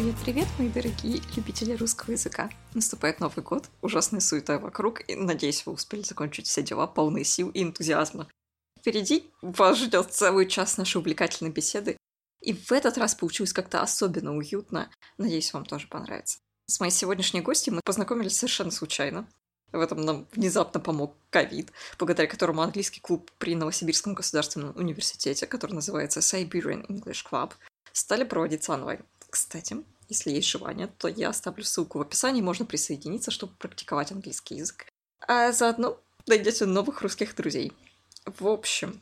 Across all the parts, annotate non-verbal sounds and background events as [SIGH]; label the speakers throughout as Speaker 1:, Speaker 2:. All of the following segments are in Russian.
Speaker 1: Привет-привет, мои дорогие любители русского языка. Наступает Новый год, ужасная суета вокруг, и надеюсь, вы успели закончить все дела, полные сил и энтузиазма. Впереди вас ждет целый час нашей увлекательной беседы, и в этот раз получилось как-то особенно уютно. Надеюсь, вам тоже понравится. С моей сегодняшней гостью мы познакомились совершенно случайно. В этом нам внезапно помог ковид, благодаря которому английский клуб при Новосибирском государственном университете, который называется Siberian English Club, стали проводиться онлайн. Кстати, если есть желание, то я оставлю ссылку в описании, можно присоединиться, чтобы практиковать английский язык. А заодно найдете новых русских друзей. В общем,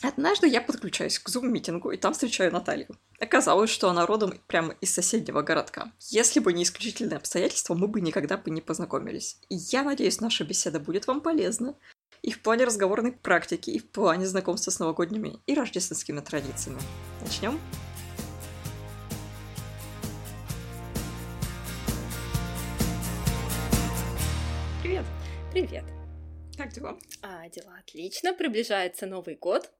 Speaker 1: однажды я подключаюсь к зум-митингу, и там встречаю Наталью. Оказалось, что она родом прямо из соседнего городка. Если бы не исключительные обстоятельства, мы бы никогда бы не познакомились. И я надеюсь, наша беседа будет вам полезна. И в плане разговорной практики, и в плане знакомства с новогодними и рождественскими традициями. Начнем? Привет!
Speaker 2: Привет.
Speaker 1: Как дела?
Speaker 2: А, дела отлично. Приближается Новый год.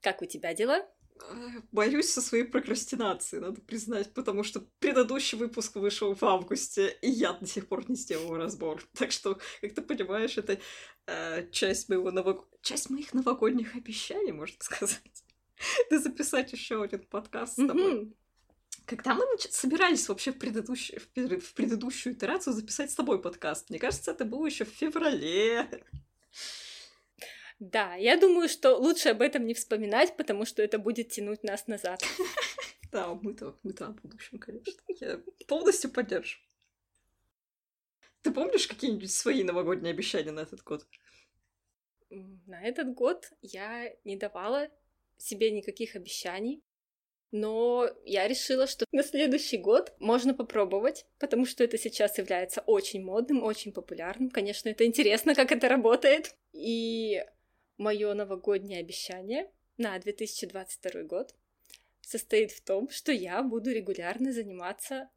Speaker 2: Как у тебя дела?
Speaker 1: Э, Боюсь со своей прокрастинацией, надо признать, потому что предыдущий выпуск вышел в августе, и я до сих пор не сделала разбор. [LAUGHS] Так что, как ты понимаешь, это э, часть моего новог... часть моих новогодних обещаний, можно сказать. [LAUGHS] Да записать еще один подкаст с тобой.
Speaker 2: Мгм.
Speaker 1: Когда мы нач- собирались вообще в, предыдущую, в, пер- в предыдущую итерацию записать с тобой подкаст? Мне кажется, это было еще в феврале.
Speaker 2: Да, я думаю, что лучше об этом не вспоминать, потому что это будет тянуть нас назад. [LAUGHS]
Speaker 1: Да, мы-то, мы-то о будущем, конечно. Я полностью поддерживаю. Ты помнишь какие-нибудь свои новогодние обещания на этот год?
Speaker 2: На этот год я не давала себе никаких обещаний, но я решила, что на следующий год можно попробовать, потому что это сейчас является очень модным, очень популярным. Конечно, это интересно, как это работает. И мое новогоднее обещание на 2022 год состоит в том, что я буду регулярно заниматься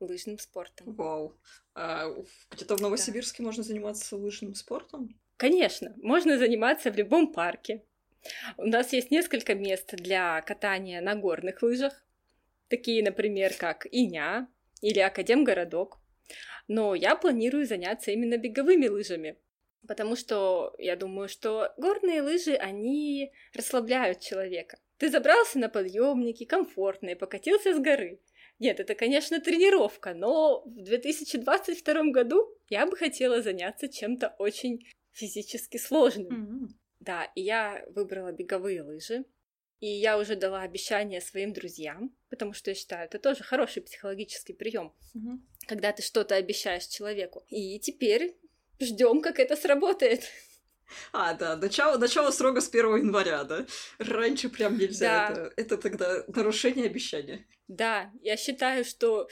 Speaker 2: лыжным спортом.
Speaker 1: Вау. А где-то в Новосибирске можно заниматься лыжным спортом?
Speaker 2: Конечно, можно заниматься в любом парке. У нас есть несколько мест для катания на горных лыжах, такие, например, как Иня или Академгородок. Но я планирую заняться именно беговыми лыжами, потому что я думаю, что горные лыжи, они расслабляют человека. Ты забрался на подъемники, комфортно, и покатился с горы. Нет, это, конечно, тренировка, но в 2022 году я бы хотела заняться чем-то очень физически сложным. Да, и я выбрала беговые лыжи. И я уже дала обещание своим друзьям, потому что я считаю, это тоже хороший психологический прием,
Speaker 1: Мгм.
Speaker 2: когда ты что-то обещаешь человеку. И теперь ждем, как это сработает.
Speaker 1: А, да, начало, начало срока с 1 января, да? Раньше прям нельзя.
Speaker 2: Да.
Speaker 1: Это, это тогда нарушение обещания.
Speaker 2: Да, я считаю, что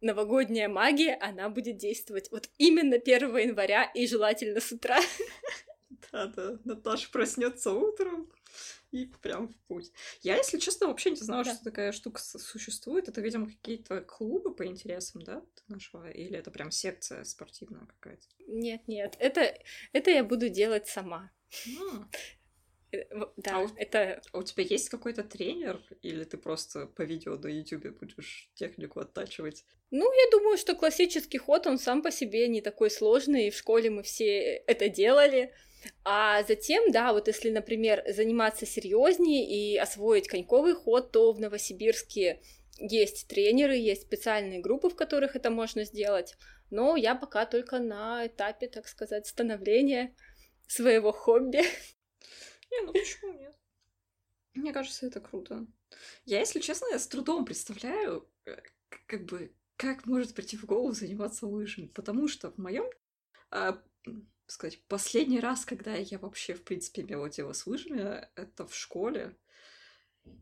Speaker 2: новогодняя магия, она будет действовать вот именно 1 января и желательно с утра. [LAUGHS]
Speaker 1: Да, да. Наташа проснется утром и прям в путь. Я, если честно, вообще не знала,
Speaker 2: Да.
Speaker 1: что такая штука существует. Это, видимо, какие-то клубы по интересам, да, ты нашла? Или это прям секция спортивная какая-то?
Speaker 2: Нет, нет, это, это я буду делать сама.
Speaker 1: А,
Speaker 2: Э, Да,
Speaker 1: А у-
Speaker 2: это
Speaker 1: а у тебя есть какой-то тренер? Или ты просто по видео на ютубе будешь технику оттачивать?
Speaker 2: Ну, я думаю, что классический ход, он сам по себе не такой сложный, и в школе мы все это делали. А затем, да, вот если, например, заниматься серьезнее и освоить коньковый ход, то в Новосибирске есть тренеры, есть специальные группы, в которых это можно сделать. Но я пока только на этапе, так сказать, становления своего хобби.
Speaker 1: Не, ну почему нет? Мне кажется, это круто. Я, если честно, я с трудом представляю, э, как бы, как может прийти в голову заниматься лыжами. Потому что в моем, сказать, последний раз, когда я вообще, в принципе, имела дело с лыжами, это в школе.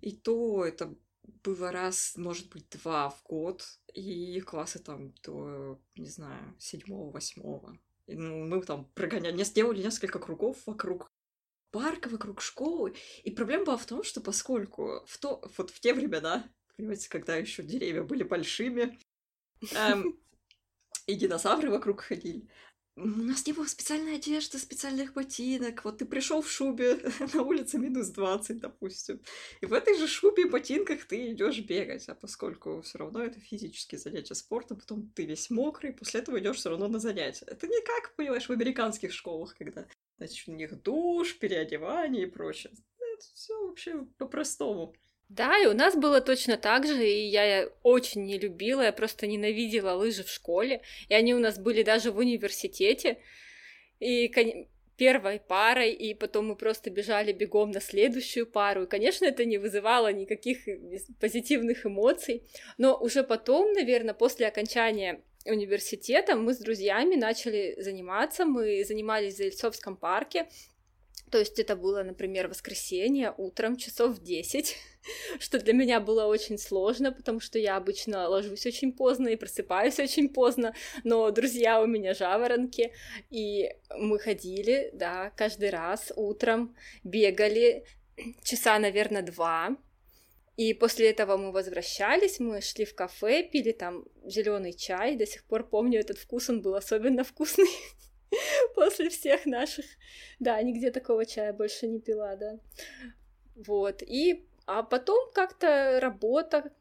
Speaker 1: И то это было раз, может быть, два в год. И классы там до, не знаю, седьмого, восьмого. И, ну, мы там прогоняли, сделали несколько кругов вокруг парка, вокруг школы. И проблема была в том, что поскольку в, то, вот в те времена, понимаете, когда еще деревья были большими, [LAUGHS] эм, и динозавры вокруг ходили, у нас не было специальной одежды, специальных ботинок. Вот ты пришел в шубе, [LAUGHS] на улице минус 20, допустим. И в этой же шубе и ботинках ты идешь бегать. А поскольку все равно это физические занятия спортом, потом ты весь мокрый, после этого идешь все равно на занятия. Это не как, понимаешь, в американских школах, когда значит, у них душ, переодевание и прочее. Это все вообще по-простому.
Speaker 2: Да, и у нас было точно так же, и я очень не любила, я просто ненавидела лыжи в школе, и они у нас были даже в университете, и первой парой, и потом мы просто бежали бегом на следующую пару, и, конечно, это не вызывало никаких позитивных эмоций, но уже потом, наверное, после окончания университета мы с друзьями начали заниматься, мы занимались в Зельцовском парке, то есть это было, например, воскресенье утром часов в 10, [LAUGHS] что для меня было очень сложно, потому что я обычно ложусь очень поздно и просыпаюсь очень поздно, но друзья у меня жаворонки, и мы ходили, да, каждый раз утром, бегали [CLEARS THROAT] часа, наверное, два, и после этого мы возвращались, мы шли в кафе, пили там зеленый чай. До сих пор помню этот вкус, он был особенно вкусный. [LAUGHS] [LAUGHS] после всех наших. Да, нигде такого чая больше не пила, да. Вот. И а потом как-то работа,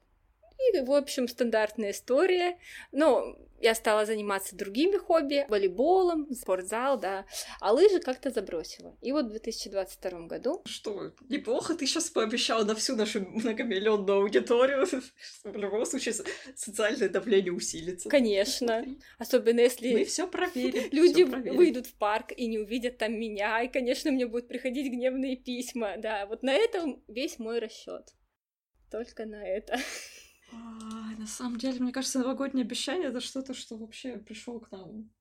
Speaker 2: и, в общем, стандартная история. Но я стала заниматься другими хобби, волейболом, спортзал, да, а лыжи как-то забросила. И вот в 2022 году...
Speaker 1: Что, неплохо ты сейчас пообещал на всю нашу многомиллионную аудиторию. [LAUGHS] В любом случае, социальное давление усилится.
Speaker 2: Конечно. Особенно если...
Speaker 1: Мы все проверим. [LAUGHS]
Speaker 2: Люди проверим. выйдут в парк и не увидят там меня, и, конечно, мне будут приходить гневные письма. Да, вот на этом весь мой расчет. Только на это. [LAUGHS]
Speaker 1: На самом деле, мне кажется, новогоднее обещание это что-то, что вообще пришло к нам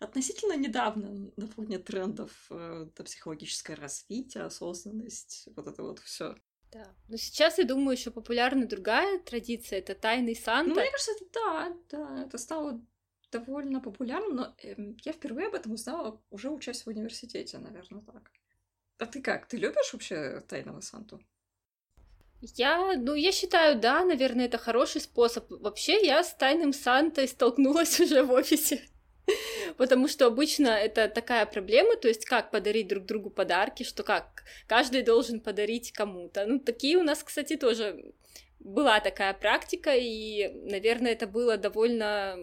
Speaker 1: относительно недавно на фоне трендов э, психологическое развитие, осознанность, вот это вот все.
Speaker 2: Да. Но сейчас, я думаю, еще популярна другая традиция это тайный Санта.
Speaker 1: Ну, мне кажется, это да, да, это стало довольно популярным, но э, я впервые об этом узнала уже учась в университете, наверное, так. А ты как? Ты любишь вообще тайного Санту?
Speaker 2: Я, ну, я считаю, да, наверное, это хороший способ. Вообще, я с тайным Сантой столкнулась [LAUGHS] уже в офисе. Потому что обычно это такая проблема, то есть как подарить друг другу подарки, что как каждый должен подарить кому-то. Ну, такие у нас, кстати, тоже была такая практика, и, наверное, это было довольно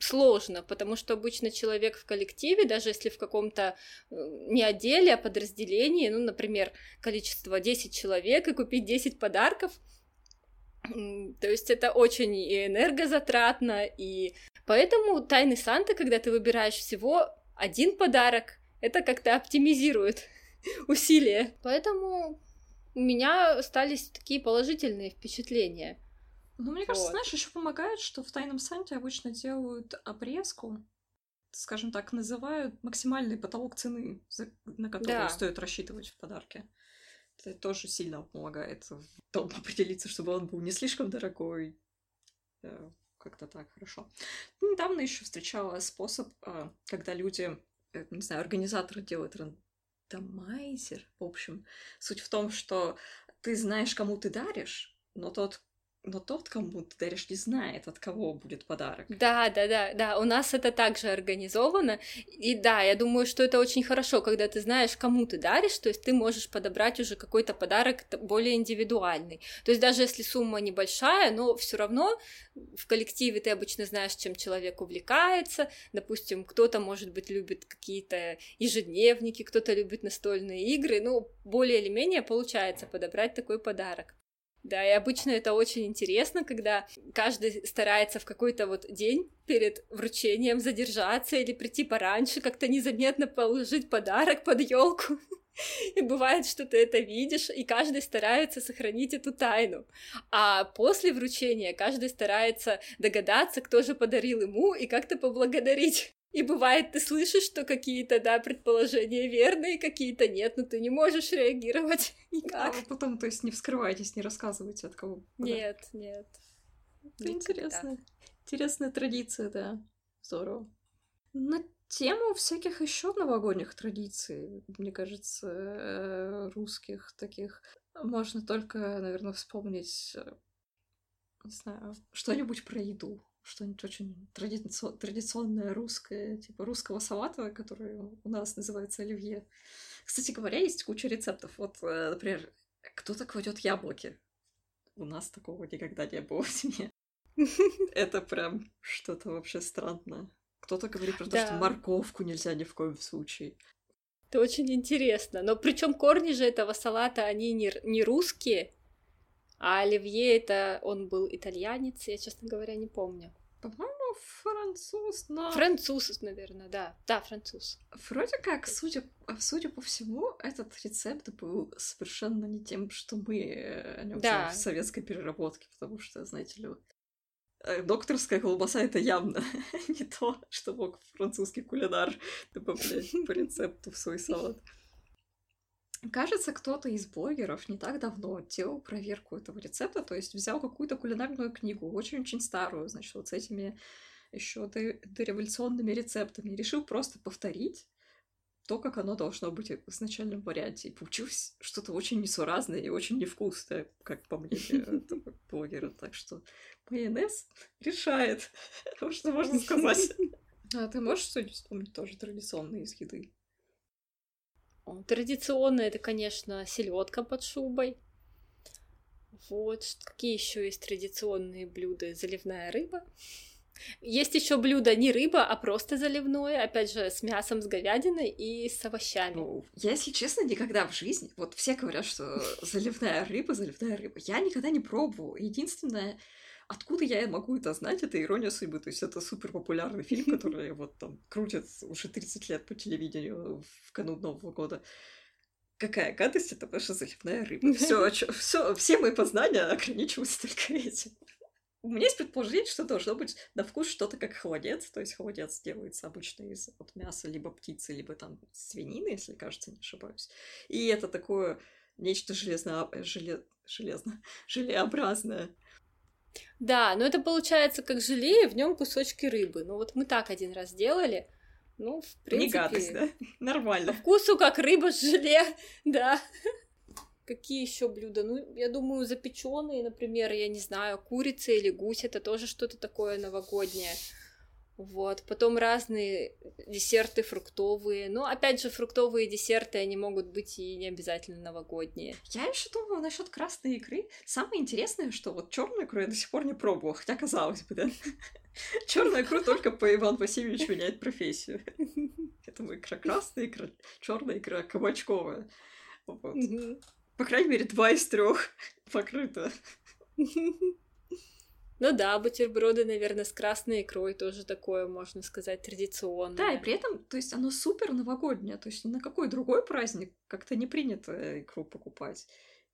Speaker 2: сложно, потому что обычно человек в коллективе, даже если в каком-то э, не отделе, а подразделении, ну, например, количество 10 человек и купить 10 подарков, то есть это очень и энергозатратно, и поэтому тайный Санта, когда ты выбираешь всего один подарок, это как-то оптимизирует [LAUGHS] усилия. Поэтому у меня остались такие положительные впечатления.
Speaker 1: Ну, мне кажется, вот. знаешь, еще помогает, что в Тайном Санте обычно делают обрезку, скажем так, называют максимальный потолок цены, на который да. стоит рассчитывать в подарке. Это тоже сильно помогает в том [LAUGHS] определиться, чтобы он был не слишком дорогой. Как-то так, хорошо. Недавно еще встречала способ, а, когда люди, э, не знаю, организаторы делают рандомайзер. В общем, суть в том, что ты знаешь, кому ты даришь, но тот, но тот, кому ты даришь, не знает, от кого будет подарок.
Speaker 2: Да, да, да, да, у нас это также организовано. И да, я думаю, что это очень хорошо, когда ты знаешь, кому ты даришь, то есть ты можешь подобрать уже какой-то подарок более индивидуальный. То есть даже если сумма небольшая, но все равно в коллективе ты обычно знаешь, чем человек увлекается. Допустим, кто-то, может быть, любит какие-то ежедневники, кто-то любит настольные игры. Ну, более или менее получается подобрать такой подарок. Да, и обычно это очень интересно, когда каждый старается в какой-то вот день перед вручением задержаться или прийти пораньше, как-то незаметно положить подарок под елку. [LAUGHS] И бывает, что ты это видишь, и каждый старается сохранить эту тайну. А после вручения каждый старается догадаться, кто же подарил ему, и как-то поблагодарить. И бывает, ты слышишь, что какие-то, да, предположения верные, какие-то нет, но ты не можешь реагировать [LAUGHS] никак.
Speaker 1: А потом, то есть, не вскрывайтесь, не рассказывайте, от кого.
Speaker 2: Нет, да. нет.
Speaker 1: Это интересно. Интересная традиция, да. Здорово. На тему всяких еще новогодних традиций, мне кажется, э, русских таких, можно только, наверное, вспомнить, э, не знаю, что-нибудь про еду что-нибудь очень традици- традиционное русское, типа русского салата, который у нас называется оливье. Кстати говоря, есть куча рецептов. Вот, э, например, кто-то кладет яблоки. У нас такого никогда не было в семье. [LAUGHS] Это прям что-то вообще странное. Кто-то говорит про то, что морковку нельзя ни в коем случае.
Speaker 2: Это очень интересно. Но причем корни же этого салата, они не, не русские, а Оливье это он был итальянец, я, честно говоря, не помню.
Speaker 1: По-моему, француз, но...
Speaker 2: Француз, наверное, да. Да, француз.
Speaker 1: Вроде как, судя, судя по всему, этот рецепт был совершенно не тем, что мы о нем да. в советской переработке, потому что, знаете ли, э, докторская колбаса это явно [LAUGHS] не то, что мог французский кулинар добавлять по рецепту в свой салат. Кажется, кто-то из блогеров не так давно делал проверку этого рецепта, то есть взял какую-то кулинарную книгу, очень-очень старую, значит, вот с этими еще дореволюционными рецептами, решил просто повторить то, как оно должно быть в изначальном варианте. И получилось что-то очень несуразное и очень невкусное, как по мнению [LAUGHS] блогера. Так что майонез решает, [LAUGHS] что можно сказать. [LAUGHS] А ты можешь что-нибудь вспомнить тоже традиционные из еды?
Speaker 2: Традиционно это, конечно, селедка под шубой. Вот, какие еще есть традиционные блюда? Заливная рыба. Есть еще блюдо не рыба, а просто заливное, опять же, с мясом, с говядиной и с овощами. Ну,
Speaker 1: я, если честно, никогда в жизни, вот все говорят, что заливная рыба, заливная рыба, я никогда не пробовала. Единственное, Откуда я могу это знать? Это ирония судьбы. То есть это супер популярный фильм, [LAUGHS] который вот там крутят уже 30 лет по телевидению в канун Нового года. Какая гадость, это ваша заливная рыба. Все, все, все мои познания ограничиваются только этим. У меня есть предположение, что должно быть на вкус что-то как холодец. То есть холодец делается обычно из вот, мяса либо птицы, либо там свинины, если кажется, не ошибаюсь. И это такое нечто железно, желе, железно, желеобразное.
Speaker 2: Да, но это получается как желе, в нем кусочки рыбы. Ну вот мы так один раз делали. Ну, в принципе... Не
Speaker 1: гадость, да? [LAUGHS] Нормально.
Speaker 2: По вкусу как рыба с желе, [LAUGHS] да. Какие еще блюда? Ну, я думаю, запеченные, например, я не знаю, курица или гусь, это тоже что-то такое новогоднее. Вот. Потом разные десерты фруктовые. Но опять же, фруктовые десерты, они могут быть и не обязательно новогодние.
Speaker 1: Я еще думала насчет красной икры. Самое интересное, что вот черную икру я до сих пор не пробовала, хотя казалось бы, да? [LAUGHS] Черную икру только по Иван Васильевич меняет профессию. [LAUGHS] Поэтому икра красная, икра черная, икра кабачковая. Вот. По крайней мере, два из трех покрыто. [LAUGHS]
Speaker 2: Ну да, бутерброды, наверное, с красной икрой тоже такое, можно сказать, традиционное.
Speaker 1: Да, и при этом, то есть оно супер новогоднее, то есть ни на какой другой праздник как-то не принято икру покупать.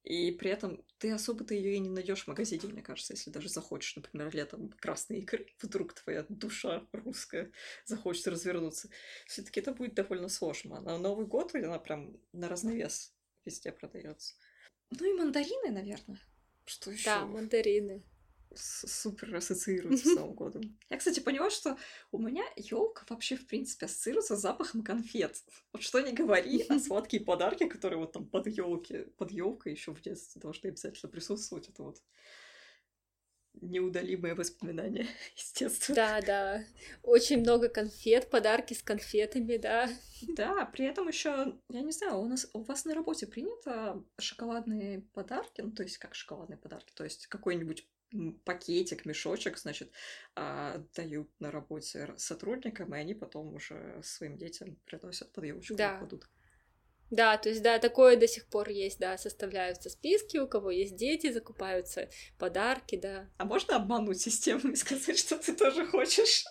Speaker 1: И при этом ты особо-то ее и не найдешь в магазине, мне кажется, если даже захочешь, например, летом красной икры, вдруг твоя душа русская захочет развернуться. Все-таки это будет довольно сложно. На Новый год она прям на разновес везде продается. Ну и мандарины, наверное. Что еще?
Speaker 2: Да, мандарины
Speaker 1: супер ассоциируется с Новым годом. Я, кстати, поняла, что у меня елка вообще, в принципе, ассоциируется с запахом конфет. Вот что не говори, а [LAUGHS] сладкие подарки, которые вот там под елки, под елкой еще в детстве должны обязательно присутствовать. Это вот неудалимые воспоминания из [LAUGHS] детства.
Speaker 2: Да, да. Очень много конфет, подарки с конфетами, да.
Speaker 1: Да, при этом еще, я не знаю, у нас у вас на работе принято шоколадные подарки, ну то есть как шоколадные подарки, то есть какой-нибудь пакетик, мешочек, значит, а, дают на работе сотрудникам, и они потом уже своим детям приносят под елочку
Speaker 2: да.
Speaker 1: и кладут.
Speaker 2: Да, то есть, да, такое до сих пор есть, да, составляются списки, у кого есть дети, закупаются подарки, да.
Speaker 1: А можно обмануть систему и сказать, что ты тоже хочешь?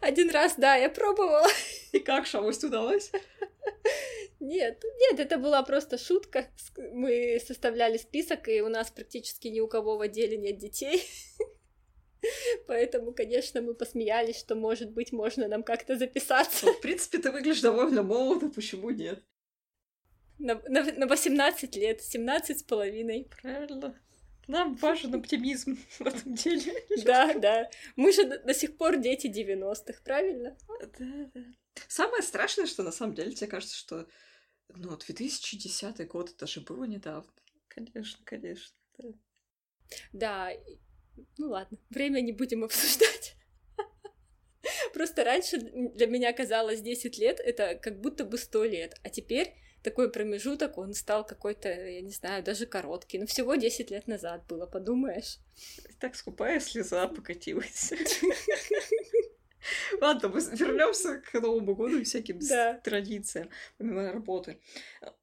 Speaker 2: Один раз, да, я пробовала.
Speaker 1: И как, шалость удалось? [LAUGHS]
Speaker 2: Нет, нет, это была просто шутка. Мы составляли список, и у нас практически ни у кого в отделе нет детей. [LAUGHS] Поэтому, конечно, мы посмеялись, что, может быть, можно нам как-то записаться.
Speaker 1: Ну, в принципе, ты выглядишь довольно молодо, почему нет?
Speaker 2: На, на, на 18 лет, 17 с половиной.
Speaker 1: Правильно. Нам важен оптимизм в этом деле. [LAUGHS]
Speaker 2: Да, да. Мы же до, до сих пор дети 90-х, правильно?
Speaker 1: Да, да. Самое страшное, что на самом деле тебе кажется, что ну, 2010 год, это же было недавно. Конечно, конечно. Да.
Speaker 2: да, Ну ладно, время не будем обсуждать. [LAUGHS] Просто раньше для меня казалось 10 лет это как будто бы 100 лет, а теперь такой промежуток, он стал какой-то, я не знаю, даже короткий. Но ну, всего 10 лет назад было, подумаешь.
Speaker 1: Так скупая слеза покатилась. [LAUGHS] [LAUGHS] Ладно, мы вернемся к Новому году и всяким да. традициям, помимо работы.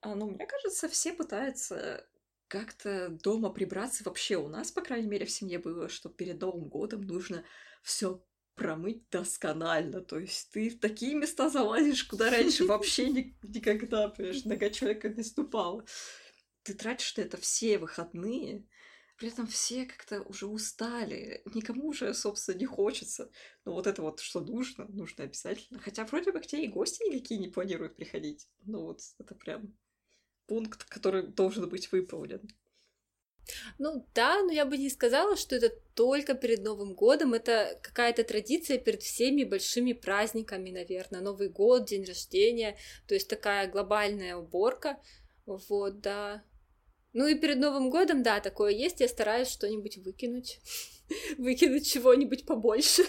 Speaker 1: А, ну, мне кажется, все пытаются как-то дома прибраться. Вообще у нас, по крайней мере, в семье было, что перед Новым годом нужно все промыть досконально. То есть ты в такие места залазишь, куда раньше [LAUGHS] вообще никогда, понимаешь, нога человека не ступала. Ты тратишь это все выходные, при этом все как-то уже устали, никому уже, собственно, не хочется. Но вот это вот, что нужно, нужно обязательно. Хотя вроде бы к тебе и гости никакие не планируют приходить. Ну вот это прям пункт, который должен быть выполнен.
Speaker 2: Ну да, но я бы не сказала, что это только перед Новым годом, это какая-то традиция перед всеми большими праздниками, наверное, Новый год, день рождения, то есть такая глобальная уборка, вот, да. Ну и перед Новым годом, да, такое есть, я стараюсь что-нибудь выкинуть, [LAUGHS] выкинуть чего-нибудь побольше.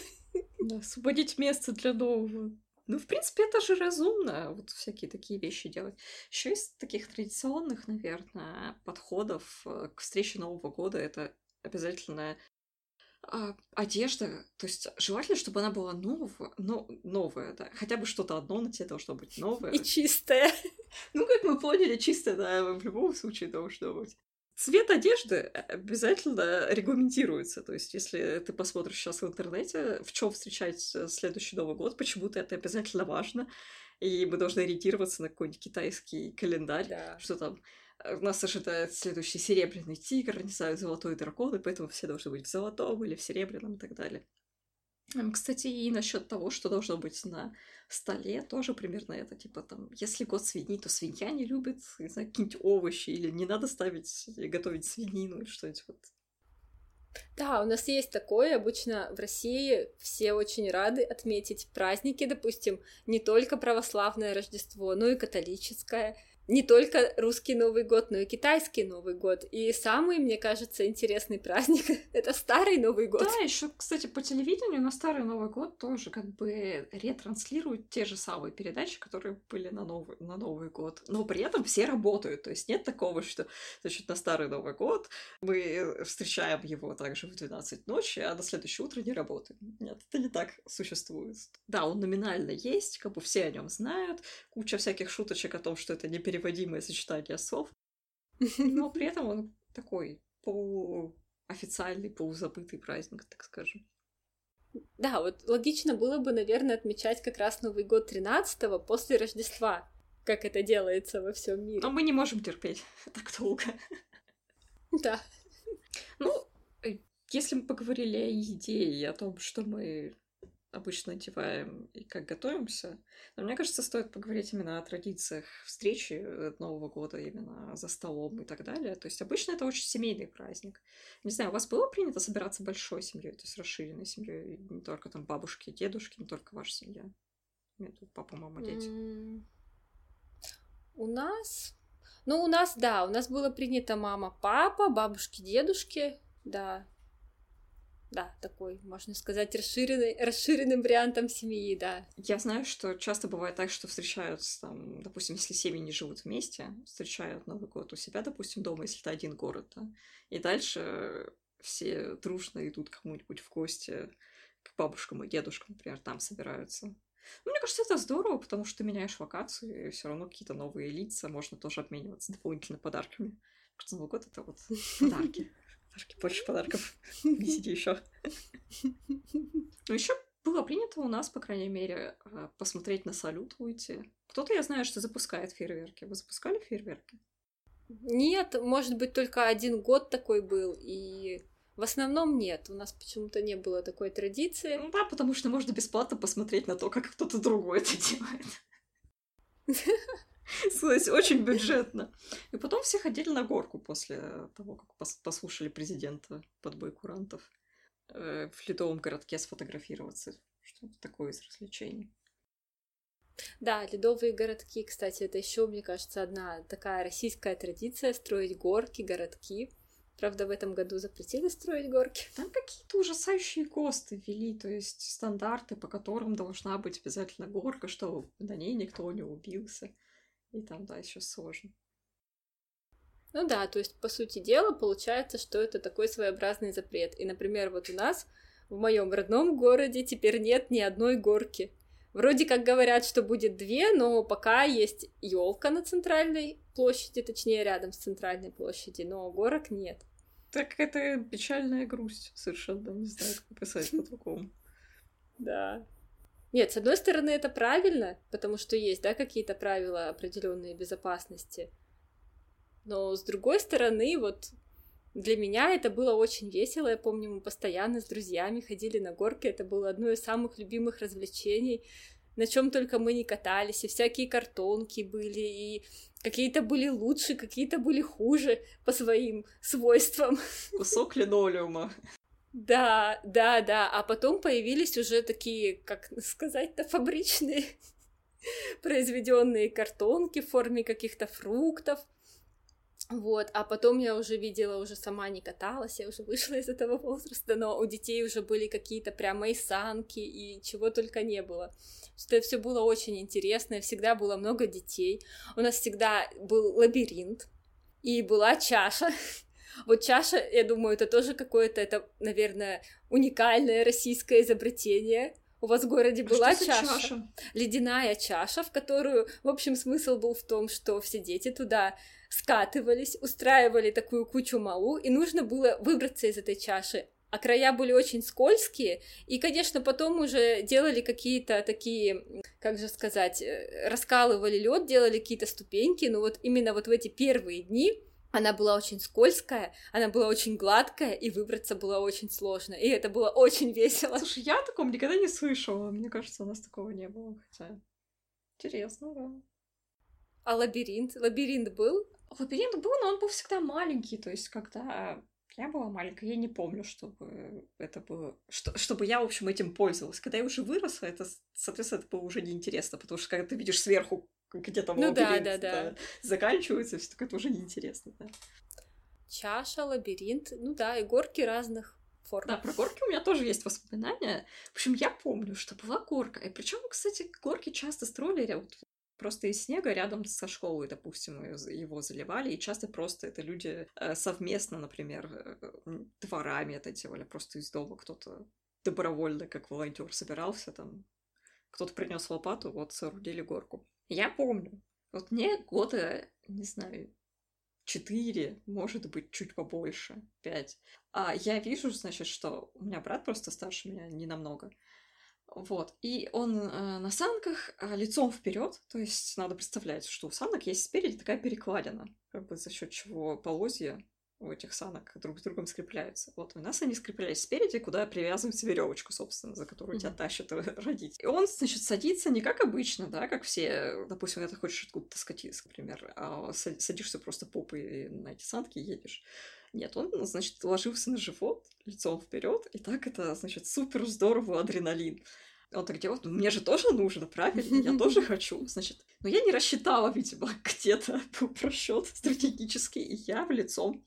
Speaker 1: Да, освободить место для нового. Ну, в принципе, это же разумно, вот всякие такие вещи делать. Еще из таких традиционных, наверное, подходов э, к встрече Нового года это обязательно одежда, то есть желательно, чтобы она была новая, но, новая, да, хотя бы что-то одно на тебе должно быть новое.
Speaker 2: И чистое. [LAUGHS]
Speaker 1: Ну, как мы поняли, чистое, да, в любом случае должно быть. Цвет одежды обязательно регламентируется. То есть, если ты посмотришь сейчас в интернете, в чем встречать следующий Новый год, почему-то это обязательно важно. И мы должны ориентироваться на какой-нибудь китайский календарь, да. что там э, нас ожидает следующий серебряный тигр, не знаю, золотой дракон, и поэтому все должны быть в золотом или в серебряном и так далее. Кстати, и насчет того, что должно быть на столе, тоже примерно это, типа там, если год свиньи, то свинья не любит, не знаю, какие-нибудь овощи, или не надо ставить готовить свинину, или что-нибудь вот.
Speaker 2: Да, у нас есть такое. Обычно в России все очень рады отметить праздники, допустим, не только православное Рождество, но и католическое не только русский Новый год, но и китайский Новый год. И самый, мне кажется, интересный праздник — это Старый Новый год.
Speaker 1: Да, еще, кстати, по телевидению на Старый Новый год тоже как бы ретранслируют те же самые передачи, которые были на Новый, на Новый год. Но при этом все работают. То есть нет такого, что, значит, на Старый Новый год мы встречаем его также в 12 ночи, а на следующее утро не работаем. Нет, это не так существует. Да, он номинально есть, как бы все о нем знают, куча всяких шуточек о том, что это не непереводимое сочетание слов, [LAUGHS] но при этом он такой полуофициальный, полузабытый праздник, так скажем.
Speaker 2: Да, вот логично было бы, наверное, отмечать как раз Новый год 13-го после Рождества, как это делается во всем мире.
Speaker 1: Но мы не можем терпеть [LAUGHS] так долго.
Speaker 2: Да.
Speaker 1: Ну, э, если мы поговорили о еде и о том, что мы обычно одеваем и как готовимся. Но мне кажется, стоит поговорить именно о традициях встречи э, Нового года, именно за столом и так далее. То есть обычно это очень семейный праздник. Не знаю, у вас было принято собираться большой семьей, то есть расширенной семьей, не только там бабушки, дедушки, не только ваша семья. Тут папа, мама, дети.
Speaker 2: У нас... Ну, у нас, да, у нас было принято мама, папа, бабушки, дедушки, да, да, такой, можно сказать, расширенный, расширенным вариантом семьи, да.
Speaker 1: Я знаю, что часто бывает так, что встречаются там, допустим, если семьи не живут вместе, встречают Новый год у себя, допустим, дома, если это один город, да, и дальше все дружно идут кому-нибудь в гости, к бабушкам и дедушкам, например, там собираются. Ну, мне кажется, это здорово, потому что ты меняешь локацию, и все равно какие-то новые лица, можно тоже обмениваться дополнительными подарками. Потому что Новый год — это вот подарки. Подарки, больше подарков. [LAUGHS] Несите еще. Ну, еще было принято у нас, по крайней мере, э, посмотреть на салют уйти. Кто-то, я знаю, что запускает фейерверки. Вы запускали фейерверки?
Speaker 2: Нет, может быть, только один год такой был, и в основном нет. У нас почему-то не было такой традиции.
Speaker 1: Ну да, потому что можно бесплатно посмотреть на то, как кто-то другой это делает. [LAUGHS] [LAUGHS] Очень бюджетно. И потом все ходили на горку после того, как послушали президента под бой курантов э, в ледовом городке сфотографироваться. Что-то такое из развлечений.
Speaker 2: Да, ледовые городки, кстати, это еще, мне кажется, одна такая российская традиция строить горки, городки. Правда, в этом году запретили строить горки.
Speaker 1: Там какие-то ужасающие ГОСТы ввели, то есть стандарты, по которым должна быть обязательно горка, чтобы на ней никто не убился. И там, да, еще сложно.
Speaker 2: Ну да, то есть, по сути дела, получается, что это такой своеобразный запрет. И, например, вот у нас в моем родном городе теперь нет ни одной горки. Вроде как говорят, что будет две, но пока есть елка на центральной площади, точнее рядом с центральной площадью, но горок нет.
Speaker 1: Так это печальная грусть совершенно, не знаю, как описать [LAUGHS] по-другому.
Speaker 2: Да. Нет, с одной стороны, это правильно, потому что есть, да, какие-то правила определенные безопасности. Но с другой стороны, вот для меня это было очень весело. Я помню, мы постоянно с друзьями ходили на горки. Это было одно из самых любимых развлечений. На чем только мы не катались, и всякие картонки были, и какие-то были лучше, какие-то были хуже по своим свойствам.
Speaker 1: Кусок линолеума.
Speaker 2: Да, да, да. А потом появились уже такие, как сказать-то, фабричные [LAUGHS] произведенные картонки в форме каких-то фруктов. Вот, а потом я уже видела, уже сама не каталась, я уже вышла из этого возраста, но у детей уже были какие-то прямо и санки, и чего только не было. Это все было очень интересно, всегда было много детей. У нас всегда был лабиринт, и была чаша. [LAUGHS] Вот чаша, я думаю, это тоже какое-то, это, наверное, уникальное российское изобретение. У вас в городе а была чаша, чаша, ледяная чаша, в которую, в общем, смысл был в том, что все дети туда скатывались, устраивали такую кучу малу, и нужно было выбраться из этой чаши. А края были очень скользкие, и, конечно, потом уже делали какие-то такие, как же сказать, э, раскалывали лед, делали какие-то ступеньки, но вот именно вот в эти первые дни она была очень скользкая, она была очень гладкая, и выбраться было очень сложно. И это было очень весело.
Speaker 1: Слушай, я о таком никогда не слышала. Мне кажется, у нас такого не было. Хотя интересно, да.
Speaker 2: А лабиринт? Лабиринт был?
Speaker 1: Лабиринт был, но он был всегда маленький. То есть, когда я была маленькая, я не помню, чтобы это было... Что, чтобы я, в общем, этим пользовалась. Когда я уже выросла, это, соответственно, это было уже неинтересно, потому что когда ты видишь сверху, где там ну, лабиринт да, да, да. заканчивается, все это уже неинтересно, да.
Speaker 2: Чаша, лабиринт, ну да, и горки разных форм.
Speaker 1: Да, про горки у меня тоже есть воспоминания. В общем, я помню, что была горка. И причем, кстати, горки часто строили вот просто из снега рядом со школой, допустим, его заливали, и часто просто это люди э, совместно, например, э, дворами это делали, просто из дома кто-то добровольно, как волонтер, собирался там, кто-то принес лопату, вот соорудили горку. Я помню, вот мне года, не знаю, четыре, может быть, чуть побольше, пять. А я вижу, значит, что у меня брат просто старше меня не намного. Вот. И он э, на санках э, лицом вперед, то есть надо представлять, что у санок есть спереди такая перекладина, как бы за счет чего полозья у этих санок друг с другом скрепляются. Вот у нас они скреплялись спереди, куда привязывается веревочку, собственно, за которую mm-hmm. тебя тащат родить. И он, значит, садится не как обычно, да, как все, допустим, когда ты хочешь откуда-то скатиться, например, а садишься просто попой на эти санки и едешь. Нет, он, значит, ложился на живот, лицом вперед, и так это, значит, супер здорово адреналин. Он так делает, ну, мне же тоже нужно, правильно? Я тоже [LAUGHS] хочу, значит. Но я не рассчитала, видимо, [LAUGHS] где-то был просчет стратегический, и я в лицом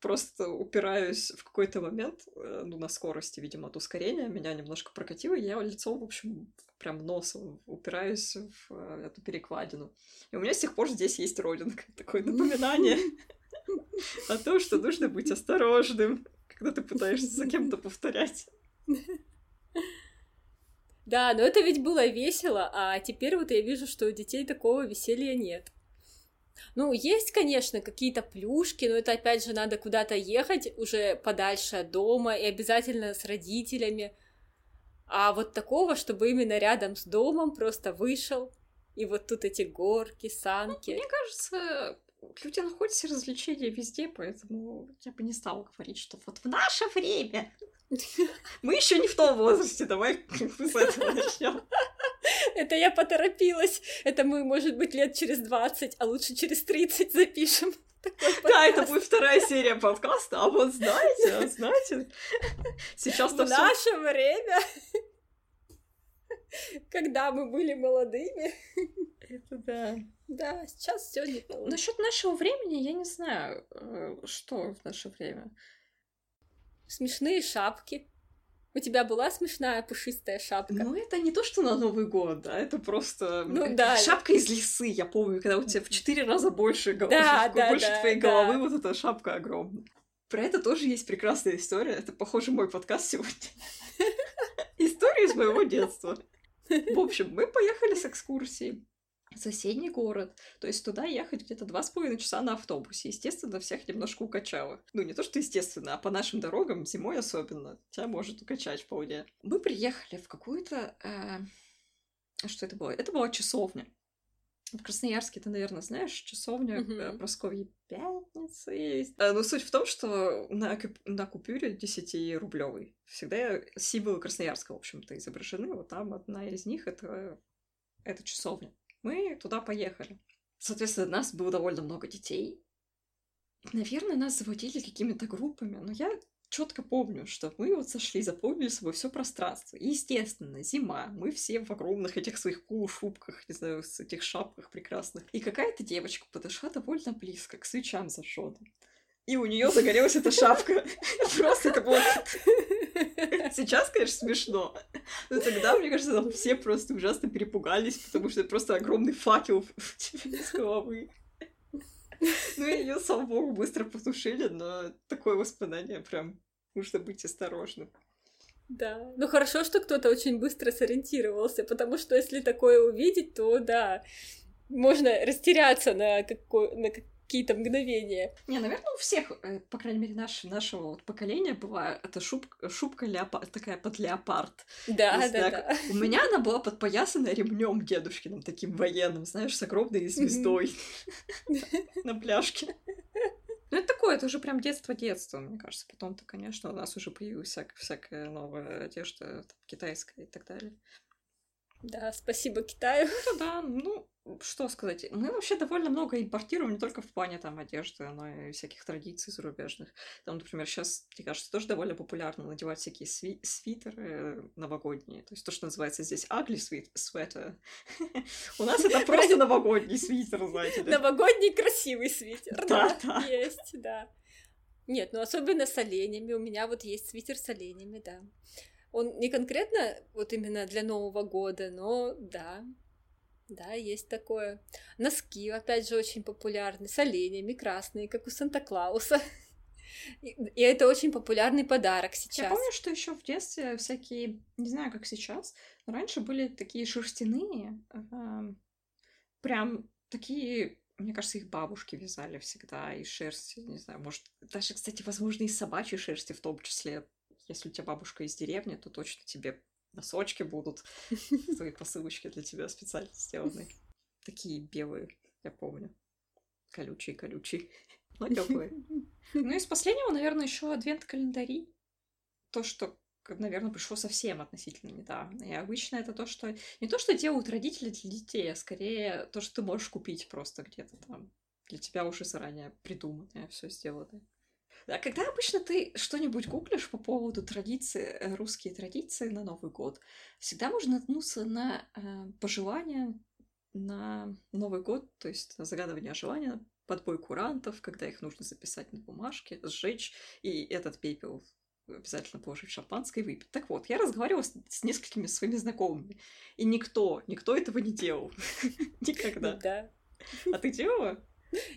Speaker 1: просто упираюсь в какой-то момент, э, ну, на скорости, видимо, от ускорения, меня немножко прокатило, и я лицом, в общем, прям носом упираюсь в э, эту перекладину. И у меня с тех пор здесь есть родинка, [LAUGHS] такое напоминание о том, что нужно быть осторожным, когда ты пытаешься за кем-то повторять.
Speaker 2: Да, но это ведь было весело, а теперь вот я вижу, что у детей такого веселья нет. Ну, есть, конечно, какие-то плюшки, но это опять же надо куда-то ехать уже подальше от дома и обязательно с родителями. А вот такого, чтобы именно рядом с домом просто вышел, и вот тут эти горки, санки.
Speaker 1: Ну, мне кажется, люди находят себе развлечения везде, поэтому я бы не стала говорить, что вот в наше время [LAUGHS] мы еще не в том возрасте, давай [LAUGHS] с этого начнем.
Speaker 2: Это я поторопилась. Это мы, может быть, лет через 20, а лучше через 30 запишем. [LAUGHS]
Speaker 1: Да, это будет вторая серия подкаста. А вот знаете, а знаете,
Speaker 2: сейчас В наше время [LAUGHS] Когда мы были молодыми.
Speaker 1: Это да.
Speaker 2: Да, сейчас все не то.
Speaker 1: Насчет нашего времени я не знаю, э, что в наше время.
Speaker 2: Смешные шапки. У тебя была смешная пушистая шапка?
Speaker 1: Ну, это не то, что на Новый год, да, это просто
Speaker 2: Ну да.
Speaker 1: шапка из лисы, я помню, когда у тебя в четыре раза больше, гол-
Speaker 2: Да, [LAUGHS] да,
Speaker 1: больше
Speaker 2: да,
Speaker 1: твоей
Speaker 2: да.
Speaker 1: головы, вот эта шапка огромная. Про это тоже есть прекрасная история, это, похоже, мой подкаст сегодня. [LAUGHS] История из моего детства. В общем, мы поехали с экскурсией в соседний город. То есть туда ехать где-то два с половиной часа на автобусе. Естественно, всех немножко укачало. Ну, не то, что естественно, а по нашим дорогам, зимой особенно, тебя может укачать вполне. Мы приехали в какую-то... э, Что это было? Это была часовня. В Красноярске ты, наверное, знаешь, часовня
Speaker 2: Мгм.
Speaker 1: э, Прасковьи Пятницы есть. А, Но суть в том, что на, на купюре 10-рублевой всегда символы Красноярска, в общем-то, изображены. Вот там одна из них — это, это часовня. Мы туда поехали. Соответственно, нас было довольно много детей. Наверное, нас заводили какими-то группами, но я четко помню, что мы вот сошли, заполнили собой все пространство. И, естественно, зима, мы все в огромных этих своих полушубках, не знаю, с этих шапках прекрасных. И какая-то девочка подошла довольно близко к свечам зажженным. И у нее загорелась эта шапка. Просто это было... [LAUGHS] Сейчас, конечно, смешно. Но тогда, мне кажется, там все просто ужасно перепугались, потому что это просто огромный факел [LAUGHS] в тебе из головы. [LAUGHS] Ну, ее, слава богу, быстро потушили, но такое воспоминание прям нужно быть осторожным.
Speaker 2: Да. Ну хорошо, что кто-то очень быстро сориентировался, потому что если такое увидеть, то да, можно растеряться на, какой- на какие-то мгновения.
Speaker 1: Не, наверное, у всех, э, по крайней мере, наш, нашего вот поколения была эта шубка, шубка леопард, такая под леопард.
Speaker 2: Да, да,
Speaker 1: как-
Speaker 2: да.
Speaker 1: У меня она была подпоясана ремнем дедушкиным, таким военным, знаешь, с огромной звездой [LAUGHS] на пляжке. Ну, это такое, это уже прям детство-детство, мне кажется. Потом-то, конечно, у нас уже появилась всяк- всякая новая одежда, там, китайская и так далее.
Speaker 2: Да, спасибо Китаю.
Speaker 1: Ну да, ну, что сказать. Мы вообще довольно много импортируем не только в плане там одежды, но и всяких традиций зарубежных. Там, например, сейчас, мне кажется, тоже довольно популярно надевать всякие сви- свитеры новогодние. То есть то, что называется здесь ugly sweat- sweater. [LAUGHS] У нас это [LAUGHS] просто новогодний свитер, знаете ли.
Speaker 2: Новогодний красивый свитер. [LAUGHS]
Speaker 1: Да,
Speaker 2: да. есть, да. Нет, ну особенно с оленями. У меня вот есть свитер с оленями, да. Он не конкретно вот именно для Нового года, но да, да, есть такое. Носки, опять же, очень популярны, с оленями, красные, как у Санта-Клауса. И, это очень популярный подарок сейчас.
Speaker 1: Я помню, что еще в детстве всякие, не знаю, как сейчас, но раньше были такие шерстяные, эм, прям такие, мне кажется, их бабушки вязали всегда из шерсти, не знаю, может, даже, кстати, возможно, из собачьей шерсти в том числе. Если у тебя бабушка из деревни, то точно тебе носочки будут, [LAUGHS] твои посылочки для тебя специально сделаны. [LAUGHS] Такие белые, я помню. Колючие-колючие, [LAUGHS] но теплые. Ну, из последнего, наверное, еще адвент-календари. То, что, наверное, пришло совсем относительно недавно. И обычно это то, что... Не то, что делают родители для детей, а скорее то, что ты можешь купить просто где-то там. Для тебя уже заранее придуманное, все сделано. А когда обычно ты что-нибудь гуглишь по поводу традиции, э, русские традиции на Новый год, всегда можно наткнуться на э, пожелания на Новый год, то есть на загадывание желания, подбой курантов, когда их нужно записать на бумажке, сжечь, и этот пепел обязательно положить шампанское и выпить. Так вот, я разговаривала с, с несколькими своими знакомыми, и никто, никто этого не делал. [LAUGHS] Никогда.
Speaker 2: Да.
Speaker 1: А ты делала?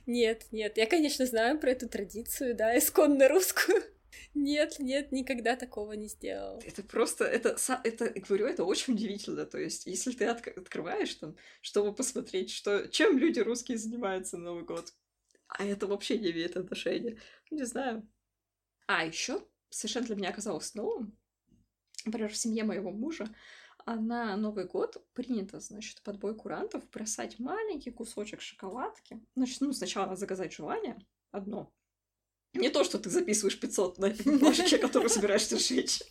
Speaker 2: Нет, нет, я, конечно, знаю про эту традицию, да, исконно русскую. [LAUGHS] Нет, нет, никогда такого не сделала.
Speaker 1: Это просто, это, это, говорю, это очень удивительно. То есть, если ты отк- открываешь там, чтобы посмотреть, что, чем люди русские занимаются на Новый год, а это вообще не имеет отношения. Не знаю. А еще совершенно для меня оказалось новым. Например, в семье моего мужа на Новый год принято, значит, под бой курантов бросать маленький кусочек шоколадки. Значит, ну, сначала надо заказать желание одно. Не то, что ты записываешь 500 на бумажке, [LAUGHS] которую собираешься сжечь.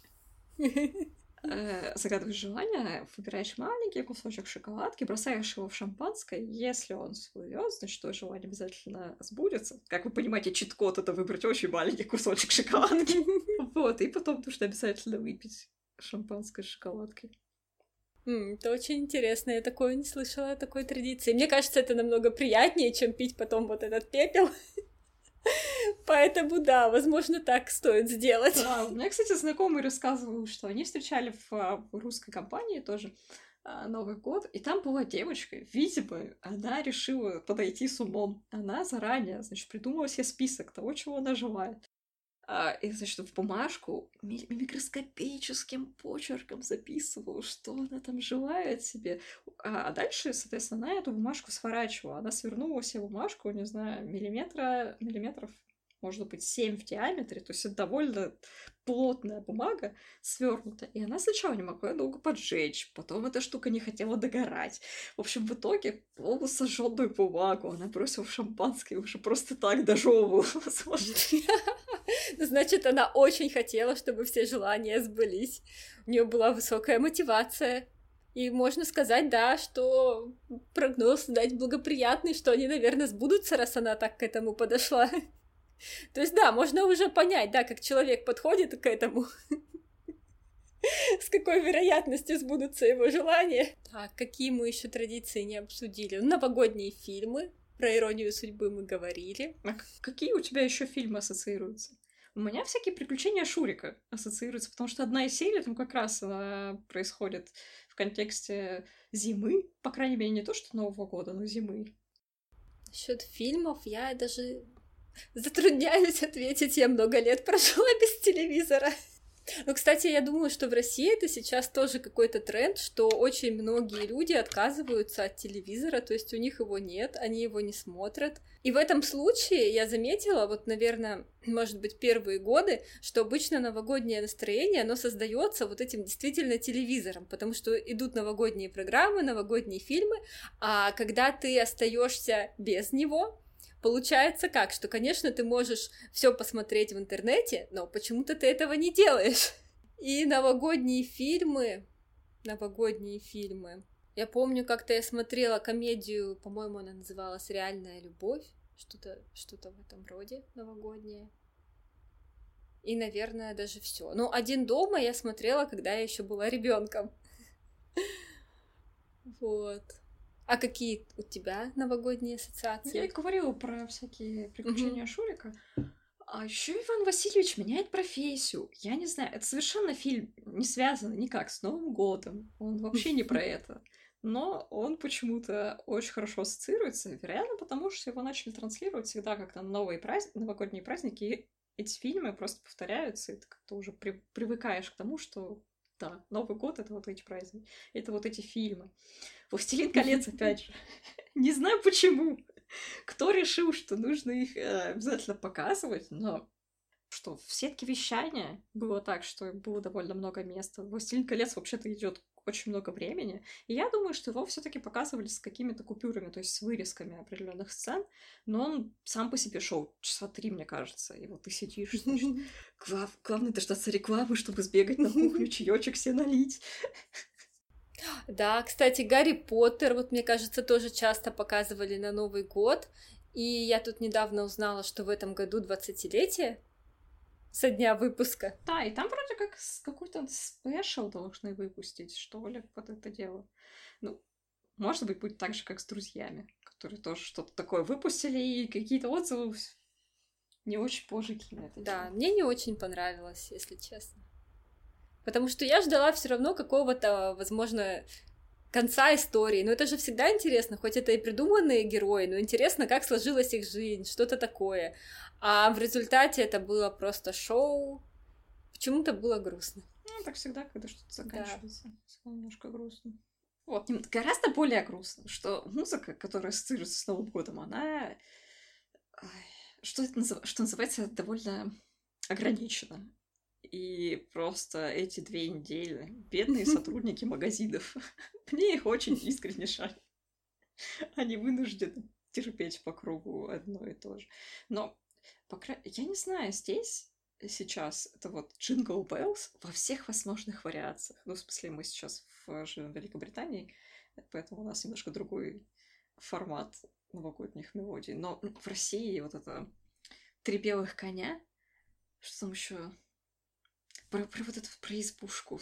Speaker 1: [LAUGHS] Э, Загадываешь желание, выбираешь маленький кусочек шоколадки, бросаешь его в шампанское. Если он всплывет, значит, твое желание обязательно сбудется. Как вы понимаете, чит-код — это выбрать очень маленький кусочек [LAUGHS] шоколадки. Вот, и потом нужно обязательно выпить шампанское с шоколадкой.
Speaker 2: Это очень интересно, я такое не слышала такой традиции. Мне кажется, это намного приятнее, чем пить потом вот этот пепел. [LAUGHS] Поэтому да, возможно, так стоит сделать.
Speaker 1: Да, у меня, кстати, знакомые рассказывал, что они встречали в, а, русской компании тоже а, Новый год, и там была девочка, видимо, она решила подойти с умом. Она заранее, значит, придумала себе список того, чего она желает. А, и, значит, в бумажку микроскопическим почерком записывала, что она там желает себе. А дальше, соответственно, она эту бумажку сворачивала. Она свернула себе бумажку, не знаю, миллиметра, миллиметров может быть, 7 в диаметре, то есть это довольно плотная бумага свернута. И она сначала не могла долго поджечь, потом эта штука не хотела догорать. В общем, в итоге полусожженную бумагу она бросила в шампанское уже просто так дожевывала. [LAUGHS] [LAUGHS] [LAUGHS]
Speaker 2: Значит, она очень хотела, чтобы все желания сбылись. У нее была высокая мотивация. И можно сказать, да, что прогноз дать благоприятный, что они, наверное, сбудутся, раз она так к этому подошла. [LAUGHS] То есть, да, можно уже понять, да, как человек подходит к этому, [LAUGHS] с какой вероятностью сбудутся его желания. Так, какие мы еще традиции не обсудили? Новогодние фильмы, про иронию судьбы мы говорили.
Speaker 1: А какие у тебя еще фильмы ассоциируются? У меня всякие приключения Шурика ассоциируются, потому что одна из серий там как раз она происходит в контексте зимы, по крайней мере, не то что Нового года, но зимы.
Speaker 2: Насчет фильмов я даже Затрудняюсь ответить, я много лет прожила без телевизора. Ну, кстати, я думаю, что в России это сейчас тоже какой-то тренд, что очень многие люди отказываются от телевизора, то есть у них его нет, они его не смотрят. И в этом случае я заметила, вот, наверное, может быть, первые годы, что обычно новогоднее настроение, оно создается вот этим действительно телевизором, потому что идут новогодние программы, новогодние фильмы, а когда ты остаешься без него, Получается как, что, конечно, ты можешь все посмотреть в интернете, но почему-то ты этого не делаешь. И новогодние фильмы, новогодние фильмы. Я помню, как-то я смотрела комедию, по-моему, она называлась «Реальная любовь», что-то что в этом роде новогоднее. И, наверное, даже все. Ну, один дома я смотрела, когда я еще была ребенком. [LAUGHS] Вот. А какие у тебя новогодние ассоциации?
Speaker 1: Я говорила про всякие приключения угу. Шурика. А еще Иван Васильевич меняет профессию. Я не знаю, это совершенно фильм не связан никак с Новым годом. Он вообще не про [LAUGHS] это. Но он почему-то очень хорошо ассоциируется, вероятно, потому что его начали транслировать всегда как-то новые праздники, новогодние праздники, и эти фильмы просто повторяются, и ты как-то уже при, привыкаешь к тому, что да, Новый год — это вот эти праздники, это вот эти фильмы. «Властелин колец», [LAUGHS] опять же. Не знаю почему. Кто решил, что нужно их э, обязательно показывать, но что в сетке вещания было так, что было довольно много места. «Властелин колец» вообще-то идет очень много времени. И я думаю, что его все-таки показывали с какими-то купюрами, то есть с вырезками определенных сцен, но он сам по себе шел часа три, мне кажется. И вот ты сидишь, значит, [LAUGHS] глав... главное дождаться рекламы, чтобы сбегать на кухню, [LAUGHS] чаечек себе налить.
Speaker 2: Да, кстати, Гарри Поттер, вот мне кажется, тоже часто показывали на Новый год. И я тут недавно узнала, что в этом году 20-летие со дня выпуска.
Speaker 1: Да, и там вроде как какой-то спешл должны выпустить, что ли, под это дело. Ну, может быть, будет так же, как с друзьями, которые тоже что-то такое выпустили, и какие-то отзывы не очень положительные. на это
Speaker 2: Да, мне не очень понравилось, если честно. Потому что я ждала все равно какого-то, возможно, конца истории. Но это же всегда интересно, хоть это и придуманные герои, но интересно, как сложилась их жизнь, что-то такое. А в результате это было просто шоу. Почему-то было грустно.
Speaker 1: Ну, так всегда, когда что-то заканчивается. Да. Немножко грустно. Вот, гораздо более грустно, что музыка, которая ассоциируется с Новым годом, она... Что это назыв... что называется, довольно ограничена. И просто эти две недели бедные сотрудники магазинов. [LAUGHS] Мне их очень искренне жаль. Они вынуждены терпеть по кругу одно и то же. Но, по крайней я не знаю, здесь сейчас это вот Jingle Bells во всех возможных вариациях. Ну, в смысле, мы сейчас в, живем в Великобритании, поэтому у нас немножко другой формат новогодних мелодий. Но в России вот это три белых коня, что там еще про, про вот эту про избушку.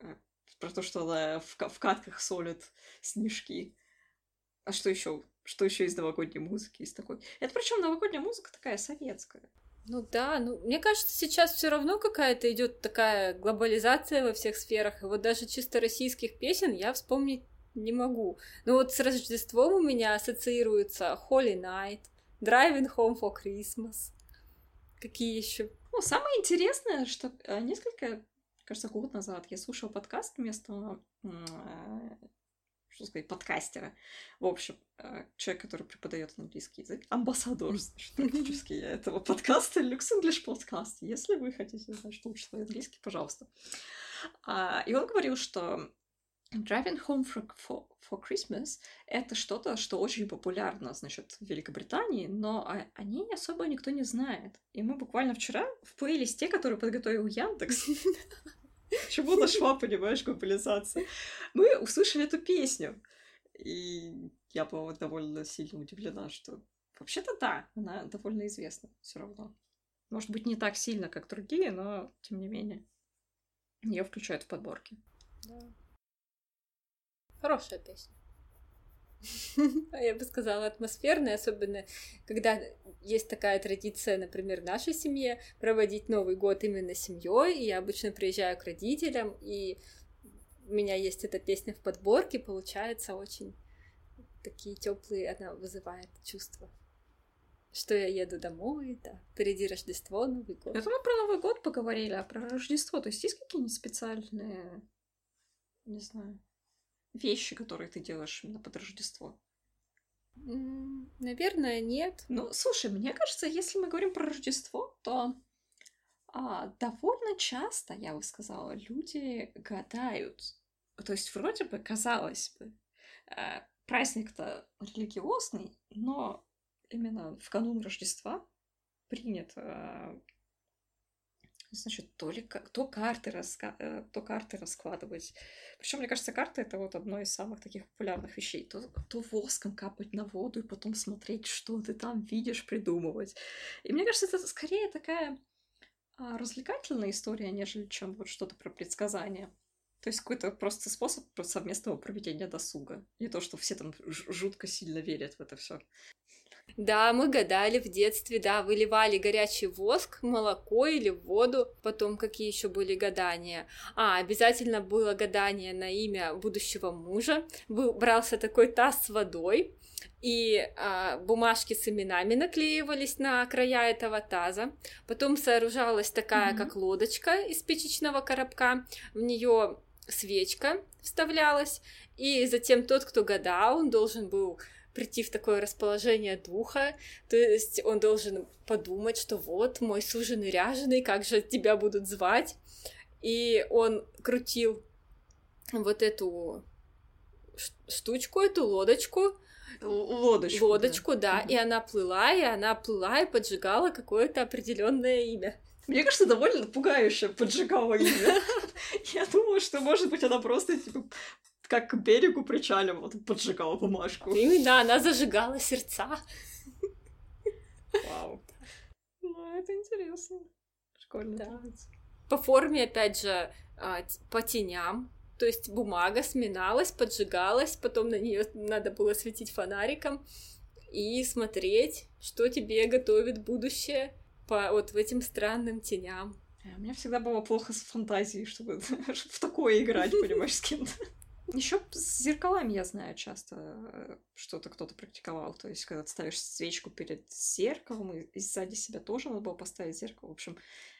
Speaker 1: Э, [LAUGHS] про то, что она в, в катках солит снежки. А что еще? Что еще из новогодней музыки из такой? Это причем новогодняя музыка такая советская.
Speaker 2: Ну да, ну мне кажется, сейчас все равно какая-то идет такая глобализация во всех сферах. И вот даже чисто российских песен я вспомнить не могу. Ну вот с Рождеством у меня ассоциируется Holy Night, Driving Home for Christmas. Какие еще?
Speaker 1: Ну, самое интересное, что э, несколько, кажется, год назад я слушала подкаст вместо э, что сказать, подкастера. В общем, э, человек, который преподает английский язык, амбассадор, значит, практически этого подкаста, Lux English Podcast. Если вы хотите знать, что учит свой английский, пожалуйста. А, и он говорил, что Driving Home for, for, for Christmas — это что-то, что очень популярно, значит, в Великобритании, но о, о ней особо никто не знает. И мы буквально вчера в плейлисте, который подготовил Яндекс, [LAUGHS] чему нашла, понимаешь, глобализация, мы услышали эту песню. И я была довольно сильно удивлена, что вообще-то да, она довольно известна все равно. Может быть, не так сильно, как другие, но тем не менее. Ее включают в подборки.
Speaker 2: Да. Хорошая песня. [LAUGHS] Я бы сказала, атмосферная, особенно когда есть такая традиция, например, в нашей семье проводить Новый год именно семьей. И я обычно приезжаю к родителям, и у меня есть эта песня в подборке, получается очень такие теплые, она вызывает чувства. Что я еду домой, да, впереди Рождество, Новый год.
Speaker 1: Это мы про Новый год поговорили, а про Рождество, то есть есть какие-нибудь специальные, не знаю, вещи, которые ты делаешь именно под Рождество?
Speaker 2: Наверное, нет.
Speaker 1: Ну, слушай, мне кажется, если мы говорим про Рождество, то а, довольно часто, я бы сказала, люди гадают. То есть, вроде бы, казалось бы, а, праздник-то религиозный, но именно в канун Рождества принято значит, то ли то карты, раска... Э, то карты раскладывать. Причем, мне кажется, карты это вот одно из самых таких популярных вещей. То, то воском капать на воду и потом смотреть, что ты там видишь, придумывать. И мне кажется, это скорее такая а, развлекательная история, нежели чем вот что-то про предсказания. То есть какой-то просто способ совместного проведения досуга. Не то, что все там жутко сильно верят в это все.
Speaker 2: Да, мы гадали в детстве, да, выливали горячий воск, молоко или воду. Потом какие еще были гадания? А, обязательно было гадание на имя будущего мужа. Брался такой таз с водой, и а, бумажки с именами наклеивались на края этого таза. Потом сооружалась такая, mm-hmm. как лодочка из спичечного коробка. В нее свечка вставлялась, и затем тот, кто гадал, он должен был прийти в такое расположение духа, то есть он должен подумать, что вот мой суженый ряженый, как же тебя будут звать, и он крутил вот эту штучку, эту лодочку,
Speaker 1: лодочку,
Speaker 2: лодочку, да, да и она плыла, и она плыла и поджигала какое-то определенное имя.
Speaker 1: Мне кажется, довольно пугающе поджигала имя. [LAUGHS] Я думаю, что, может быть, она просто типа как к берегу причаливала, поджигала бумажку.
Speaker 2: Именно, она зажигала сердца.
Speaker 1: Вау. Ну, это интересно. Прикольно. Да.
Speaker 2: По форме, опять же, а, по теням. То есть бумага сминалась, поджигалась, потом на нее надо было светить фонариком и смотреть, что тебе готовит будущее по вот в этим странным теням.
Speaker 1: У меня всегда было плохо с фантазией, чтобы [LAUGHS] в такое играть, [LAUGHS] понимаешь, с кем-то. Еще с зеркалами я знаю часто э, что-то кто-то практиковал. То есть, когда ты ставишь свечку перед зеркалом, и сзади себя тоже надо было поставить зеркало. В общем,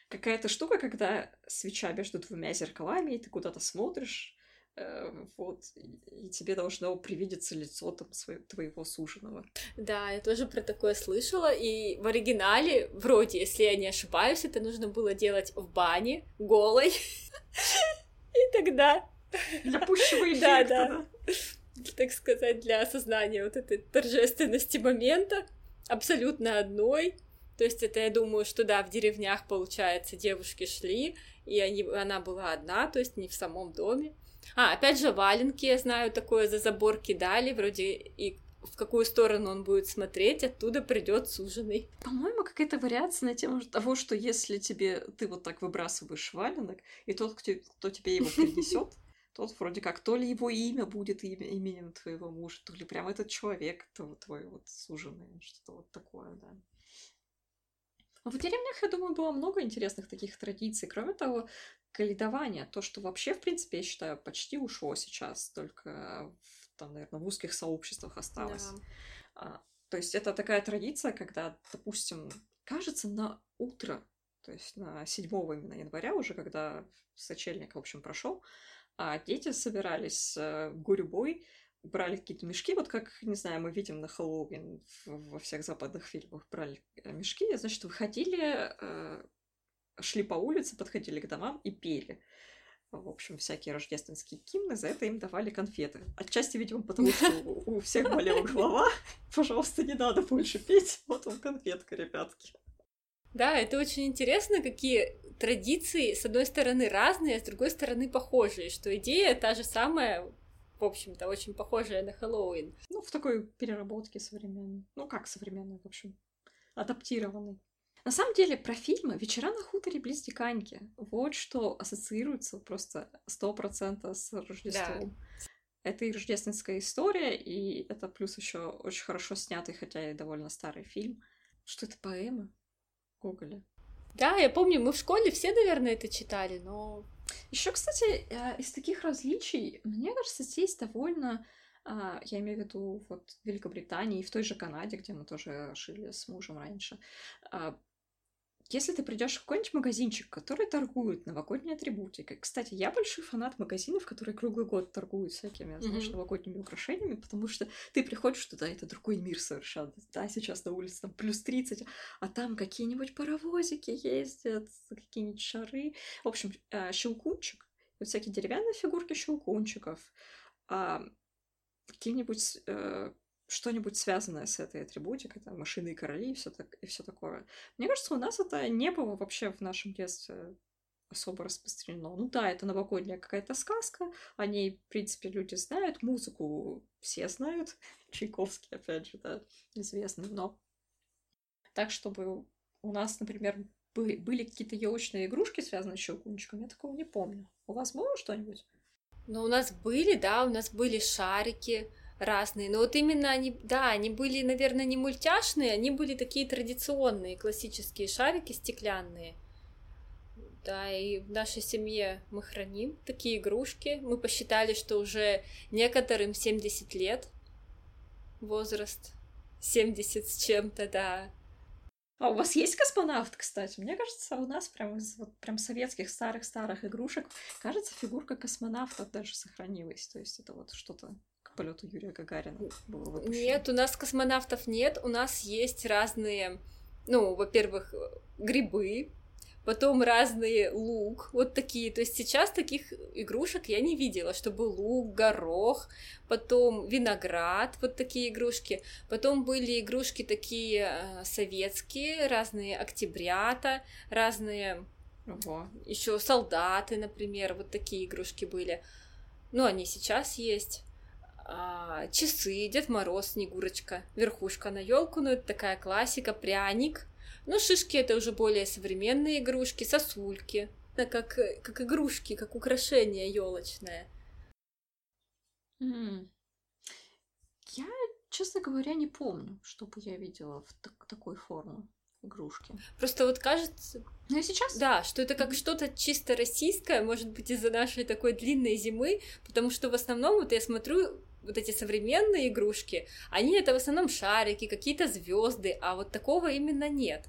Speaker 1: какая-то штука, когда свеча между двумя зеркалами, и ты куда-то смотришь, э, вот, и тебе должно привидеться лицо там своего, твоего суженого.
Speaker 2: Да, я тоже про такое слышала, и в оригинале, вроде, если я не ошибаюсь, это нужно было делать в бане, голой, [LAUGHS] и тогда
Speaker 1: для пущего эффекта, да, да.
Speaker 2: Так сказать, для осознания вот этой торжественности момента, абсолютно одной. То есть это, я думаю, что да, в деревнях, получается, девушки шли, и они, она была одна, то есть не в самом доме. А, опять же, валенки, я знаю, такое за забор кидали, вроде и в какую сторону он будет смотреть, оттуда придет суженый.
Speaker 1: По-моему, какая-то вариация на тему того, что если тебе ты вот так выбрасываешь валенок, и тот, кто, кто тебе его принесет, Тот вроде как то ли его имя будет имя, именем твоего мужа, то ли прям этот человек, то твой вот суженый, что-то вот такое, да. А в деревнях, я думаю, было много интересных таких традиций. Кроме того, каледование, то, что вообще, в принципе, я считаю, почти ушло сейчас, только в, там, наверное, в узких сообществах осталось. Да. А, то есть это такая традиция, когда, допустим, кажется, на утро, то есть на 7 именно января уже, когда сочельник, в общем, прошел, а дети собирались э, гурьбой, брали какие-то мешки, вот как, не знаю, мы видим на Хэллоуин во всех западных фильмах, брали э, мешки, значит, выходили, э, шли по улице, подходили к домам и пели. В общем, всякие рождественские гимны, за это им давали конфеты. Отчасти, видимо, потому что у всех болела голова. [LAUGHS] Пожалуйста, не надо больше петь. Вот вам конфетка, ребятки.
Speaker 2: Да, это очень интересно, какие традиции, с одной стороны, разные, а с другой стороны, похожие, что идея та же самая, в общем-то, очень похожая на Хэллоуин.
Speaker 1: Ну, в такой переработке современной. Ну, как современной, в общем, адаптированной. На самом деле, про фильмы «Вечера на хуторе близ Диканьки» вот что ассоциируется просто сто процентов с Рождеством. Да. Это и рождественская история, и это плюс еще очень хорошо снятый, хотя и довольно старый фильм. Что это поэма? Гоголя.
Speaker 2: Да, я помню, мы в школе все, наверное, это читали, но...
Speaker 1: Еще, кстати, э, из таких различий, мне кажется, здесь довольно а, я имею в виду вот Великобритании и в той же Канаде, где мы тоже жили с мужем раньше, а, если ты придешь в какой-нибудь магазинчик, который торгует новогодней атрибутикой. Кстати, я большой фанат магазинов, которые круглый год торгуют всякими, знаешь, mm-hmm. новогодними украшениями, потому что ты приходишь туда, это другой мир совершенно. Да, сейчас на улице там плюс 30, а там какие-нибудь паровозики ездят, какие-нибудь шары. В общем, э, щелкунчик, вот всякие деревянные фигурки щелкунчиков, а, какие-нибудь э, что-нибудь связанное с этой атрибутикой, там, машины и короли и все, так, и все такое. Мне кажется, у нас это не было вообще в нашем детстве особо распространено. Ну да, это новогодняя какая-то сказка, о ней, в принципе, люди знают, музыку все знают, [LAUGHS] Чайковский, опять же, да, известный, но так, чтобы у нас, например, были, какие-то елочные игрушки, связанные с щелкунчиком, я такого не помню. У вас было что-нибудь?
Speaker 2: Ну, у нас были, да, у нас были шарики, разные. Но вот именно они, да, они были, наверное, не мультяшные, они были такие традиционные, классические шарики стеклянные. Да, и в нашей семье мы храним такие игрушки. Мы посчитали, что уже некоторым 70 лет возраст. 70 с чем-то, да.
Speaker 1: А у вас есть космонавт, кстати? Мне кажется, у нас прям из вот прям советских старых-старых игрушек, кажется, фигурка космонавта даже сохранилась. То есть это вот что-то полету Юрия Гагарина было выпущено?
Speaker 2: Нет, у нас космонавтов нет, у нас есть разные, ну, во-первых, грибы, потом разные лук, вот такие. То есть сейчас таких игрушек я не видела, чтобы лук, горох, потом виноград, вот такие игрушки. Потом были игрушки такие э, советские, разные октябрята, разные еще солдаты, например, вот такие игрушки были. Ну, они сейчас есть а, часы, Дед Мороз, Снегурочка, верхушка на елку, ну это такая классика, пряник. Ну, шишки это уже более современные игрушки, сосульки. Это как, как игрушки, как украшение елочное.
Speaker 1: Mm. Я, честно говоря, не помню, чтобы я видела в так- такой форме игрушки.
Speaker 2: Просто вот кажется...
Speaker 1: Ну и сейчас?
Speaker 2: Да, что это как что-то чисто российское, может быть, из-за нашей такой длинной зимы, потому что в основном вот я смотрю вот эти современные игрушки, они это в основном шарики, какие-то звезды, а вот такого именно нет.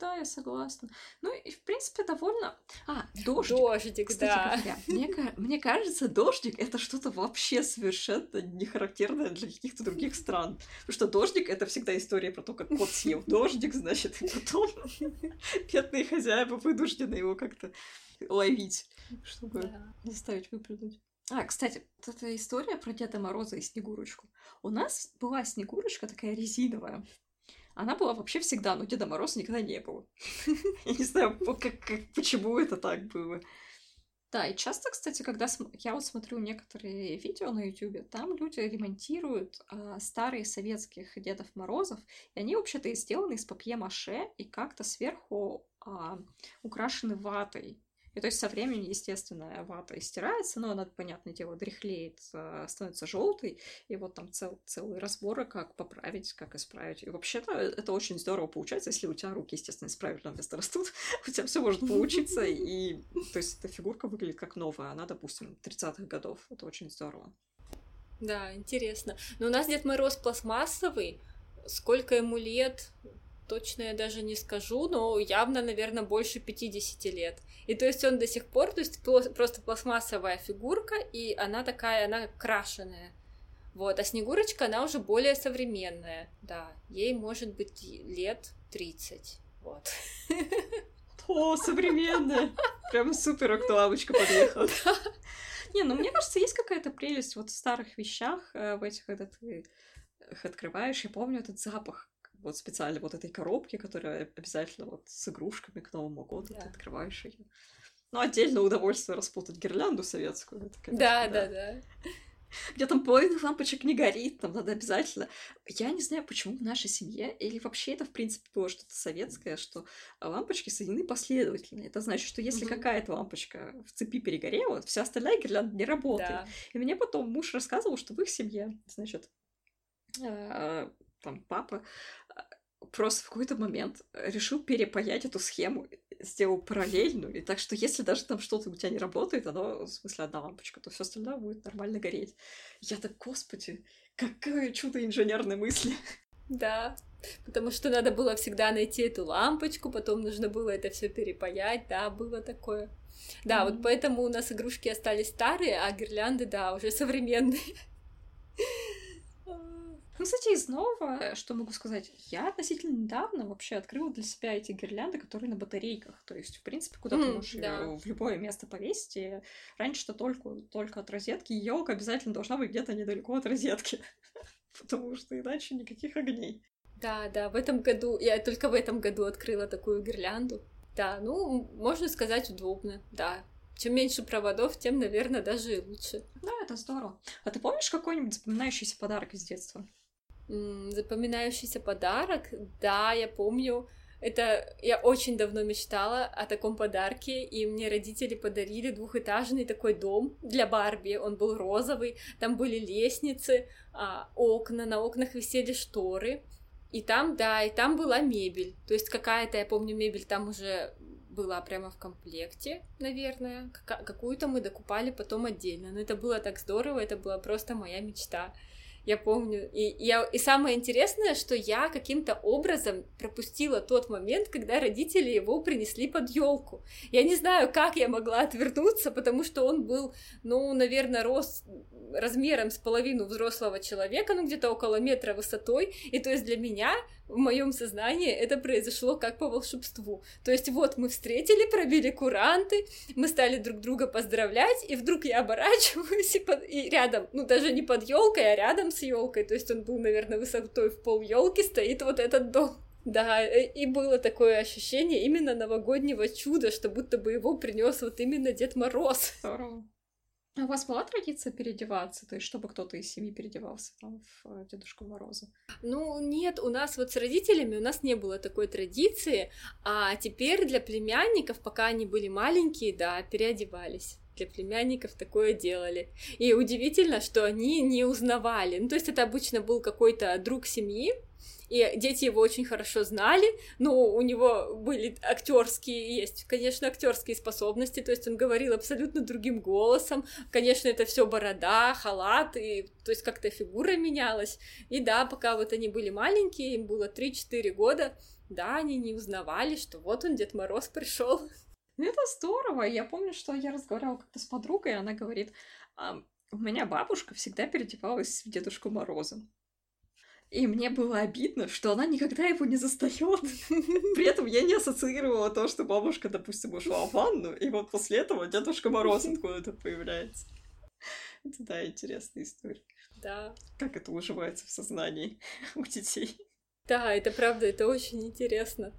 Speaker 1: Да, я согласна. Ну и, в принципе, довольно... А, дождик.
Speaker 2: Дождик, Кстати да.
Speaker 1: Говоря, мне, мне кажется, дождик — это что-то вообще совершенно не характерное для каких-то других стран. Потому что дождик — это всегда история про то, как кот съел [LAUGHS] дождик, значит, и потом [LAUGHS] бедные хозяева вынуждены его как-то ловить, чтобы заставить выплюнуть. А, кстати, вот эта история про Деда Мороза и Снегурочку. У нас была Снегурочка такая резиновая. Она была вообще всегда, но Деда Мороза никогда не было. [LAUGHS] Я не знаю, почему это так было. Да, и часто, кстати, когда я вот смотрю некоторые видео на YouTube, там люди ремонтируют а, старые советских Дедов Морозов, и они вообще-то сделаны из папье-маше и как-то сверху а, украшены ватой. И то есть со временем, естественно, вата стирается, но она, понятное дело, дряхлеет, э, становится желтой, и вот там цел, целые разборы, как поправить, как исправить. И вообще-то это очень здорово получается, если у тебя руки, естественно, из места растут, [LAUGHS] у тебя все может получиться, и то есть эта фигурка выглядит как новая, она, допустим, 30-х годов. Это очень здорово.
Speaker 2: Да, интересно. Но у нас Дед Мороз пластмассовый. Сколько ему лет, точно я даже не скажу, но явно, наверное, больше 50 лет. И то есть он до сих пор, то есть просто пластмассовая фигурка, и она такая, она крашеная. Вот, а Снегурочка, она уже более современная, да, ей может быть лет 30, вот.
Speaker 1: О, современная! Прям супер актуалочка подъехала. [LAUGHS] Не, ну мне кажется, есть какая-то прелесть вот в старых вещах, э, в этих, когда ты их открываешь. Я помню этот запах вот специально вот этой коробки, которая обязательно вот с игрушками к Новому году, да. ты открываешь ее. Ну, отдельно удовольствие распутать гирлянду советскую. Это,
Speaker 2: конечно, да, да, да, да.
Speaker 1: Где там половина лампочек не горит, там надо обязательно. Я не знаю, почему в нашей семье, или вообще это, в принципе, было что-то советское, что лампочки соединены последовательно. Это значит, что если угу. какая-то лампочка в цепи перегорела, вся остальная гирлянда не работает. Да. И мне потом муж рассказывал, что в их семье, значит, э, там папа просто в какой-то момент решил перепаять эту схему, сделал параллельную, и так что если даже там что-то у тебя не работает, оно, в смысле, одна лампочка, то все остальное будет нормально гореть. Я так, господи, какое чудо инженерной мысли. [LAUGHS]
Speaker 2: Да, потому что надо было всегда найти эту лампочку, потом нужно было это все перепаять, да, было такое. Да, mm-hmm. вот поэтому у нас игрушки остались старые, а гирлянды, да, уже современные. [LAUGHS]
Speaker 1: Ну, кстати, из нового, что могу сказать, я относительно недавно вообще открыла для себя эти гирлянды, которые на батарейках. То есть, в принципе, куда mm, ты можешь да. в любое место повесить. И раньше-то только, только от розетки. Елка обязательно должна быть где-то недалеко от розетки. [LAUGHS] Потому что иначе никаких огней.
Speaker 2: Да, да, в этом году, я только в этом году открыла такую гирлянду. Да, ну, можно сказать, удобно, да. Чем меньше проводов, тем, наверное, даже и лучше.
Speaker 1: Да, это здорово. А ты помнишь какой-нибудь запоминающийся подарок из детства?
Speaker 2: Запоминающийся подарок, да, я помню. Это я очень давно мечтала о таком подарке, и мне родители подарили двухэтажный такой дом для Барби. Он был розовый, там были лестницы, а, окна, на окнах висели шторы. И там, да, и там была мебель. То есть какая-то, я помню, мебель там уже была прямо в комплекте, наверное. Какую-то мы докупали потом отдельно. Но это было так здорово, это была просто моя мечта я помню. И, я, и самое интересное, что я каким-то образом пропустила тот момент, когда родители его принесли под елку. Я не знаю, как я могла отвернуться, потому что он был, ну, наверное, рост размером с половину взрослого человека, ну, где-то около метра высотой. И то есть для меня в моем сознании это произошло как по волшебству. То есть вот мы встретили, пробили куранты, мы стали друг друга поздравлять, и вдруг я оборачиваюсь и, под... и рядом, ну даже не под елкой, а рядом с елкой, то есть он был, наверное, высотой в пол елки, стоит вот этот дом. Да, и было такое ощущение именно новогоднего чуда, что будто бы его принес вот именно Дед Мороз.
Speaker 1: Здорово. А у вас была традиция переодеваться, то есть чтобы кто-то из семьи переодевался там в э, Дедушку Мороза?
Speaker 2: Ну, нет, у нас вот с родителями у нас не было такой традиции, а теперь для племянников, пока они были маленькие, да, переодевались для племянников такое делали. И удивительно, что они не узнавали. Ну, то есть это обычно был какой-то друг семьи, и дети его очень хорошо знали, но у него были актерские, есть, конечно, актерские способности, то есть он говорил абсолютно другим голосом, конечно, это все борода, халат, и то есть как-то фигура менялась, и да, пока вот они были маленькие, им было 3-4 года, да, они не узнавали, что вот он, Дед Мороз, пришел.
Speaker 1: Ну, это здорово. Я помню, что я разговаривала как-то с подругой, и она говорит, у меня бабушка всегда переодевалась в Дедушку Мороза. И мне было обидно, что она никогда его не застает. [LAUGHS] При этом я не ассоциировала то, что бабушка, допустим, ушла в ванну, и вот после этого Дедушка Мороз откуда-то появляется. Это, да, интересная история.
Speaker 2: Да.
Speaker 1: Как это уживается в сознании [LAUGHS] у детей.
Speaker 2: Да, это правда, это очень интересно.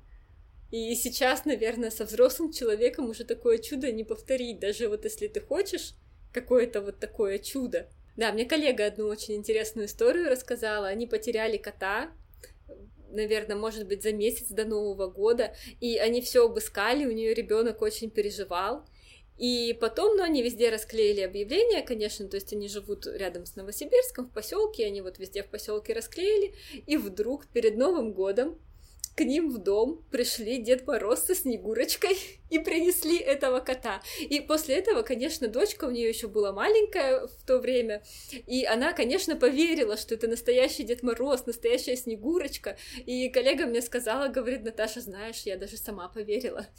Speaker 2: И сейчас, наверное, со взрослым человеком уже такое чудо не повторить. Даже вот если ты хочешь какое-то вот такое чудо, да, мне коллега одну очень интересную историю рассказала. Они потеряли кота, наверное, может быть, за месяц до Нового года, и они все обыскали, у нее ребенок очень переживал. И потом, ну, они везде расклеили объявления, конечно, то есть они живут рядом с Новосибирском, в поселке, они вот везде в поселке расклеили, и вдруг перед Новым годом к ним в дом пришли Дед Мороз со Снегурочкой [LAUGHS] и принесли этого кота. И после этого, конечно, дочка у нее еще была маленькая в то время, и она, конечно, поверила, что это настоящий Дед Мороз, настоящая Снегурочка. И коллега мне сказала, говорит, Наташа, знаешь, я даже сама поверила. [LAUGHS]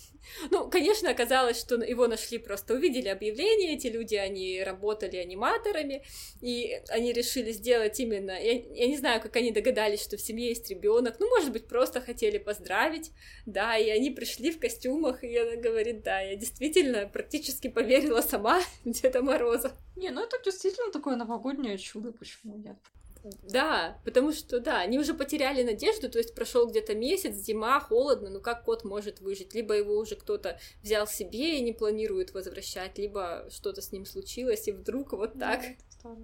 Speaker 2: Ну, конечно, оказалось, что его нашли просто, увидели объявление, эти люди, они работали аниматорами, и они решили сделать именно, я, я не знаю, как они догадались, что в семье есть ребенок, ну, может быть, просто хотели поздравить, да, и они пришли в костюмах, и она говорит, да, я действительно практически поверила сама [LAUGHS] Деда Мороза.
Speaker 1: Не, ну это действительно такое новогоднее чудо, почему нет?
Speaker 2: Да, потому что, да, они уже потеряли надежду, то есть прошел где-то месяц, зима, холодно, ну как кот может выжить? Либо его уже кто-то взял себе и не планирует возвращать, либо что-то с ним случилось, и вдруг вот так. Да,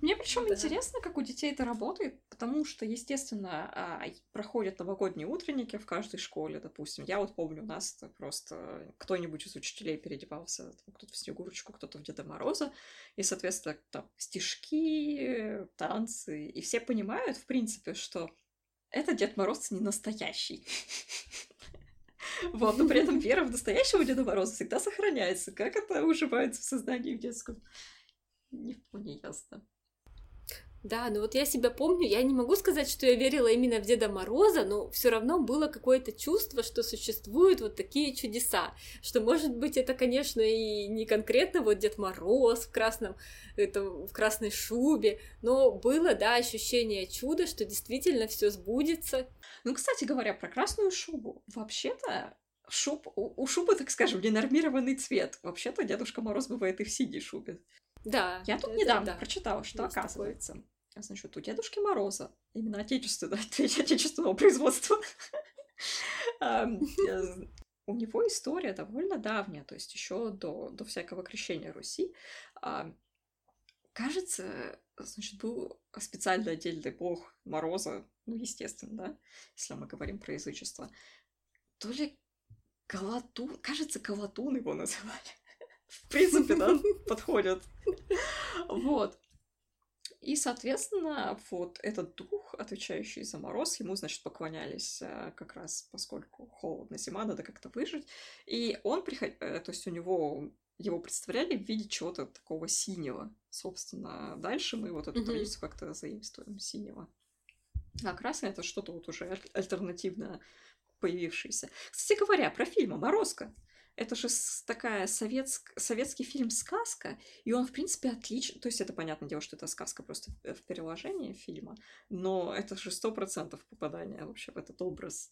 Speaker 1: мне причем да. интересно, как у детей это работает, потому что, естественно, а, проходят новогодние утренники в каждой школе, допустим. Я вот помню, у нас просто кто-нибудь из учителей переодевался, кто-то в Снегурочку, кто-то в Деда Мороза, и, соответственно, там стишки, танцы, и все понимают, в принципе, что это Дед Мороз не настоящий. Вот, но при этом вера в настоящего Деда Мороза всегда сохраняется. Как это уживается в сознании в детском? Не вполне ясно.
Speaker 2: Да, ну вот я себя помню, я не могу сказать, что я верила именно в Деда Мороза, но все равно было какое-то чувство, что существуют вот такие чудеса, что может быть это, конечно, и не конкретно вот Дед Мороз в красном, это в красной шубе, но было, да, ощущение чуда, что действительно все сбудется.
Speaker 1: Ну, кстати говоря, про красную шубу, вообще-то шуб, у, у шубы, так скажем, ненормированный цвет. Вообще-то Дедушка Мороз бывает и в синей шубе.
Speaker 2: Да.
Speaker 1: Я тут недавно да. прочитала, что оказывается, такое. Значит, у Дедушки Мороза, именно отечественного, [LAUGHS] отечественного производства, [LAUGHS] э, у него история довольно давняя, то есть еще до, до всякого крещения Руси. Кажется, значит, был специально отдельный бог Мороза, ну, естественно, да, если мы говорим про язычество. То ли Калатун, кажется, Калатун его [LAUGHS] называли в принципе, да, подходят. Вот. И, соответственно, вот этот дух, отвечающий за мороз, ему, значит, поклонялись э, как раз, поскольку холодно, зима, надо как-то выжить. И он приходил, э, то есть у него его представляли в виде чего-то такого синего. Собственно, дальше мы вот эту mm-hmm. традицию как-то заимствуем синего. А красный это что-то вот уже альтернативно появившееся. Кстати говоря, про фильм «Морозко». Это же такая советск... советский фильм «Сказка», и он, в принципе, отличный. То есть это, понятное дело, что это сказка просто в переложении фильма, но это же сто процентов попадание вообще в этот образ.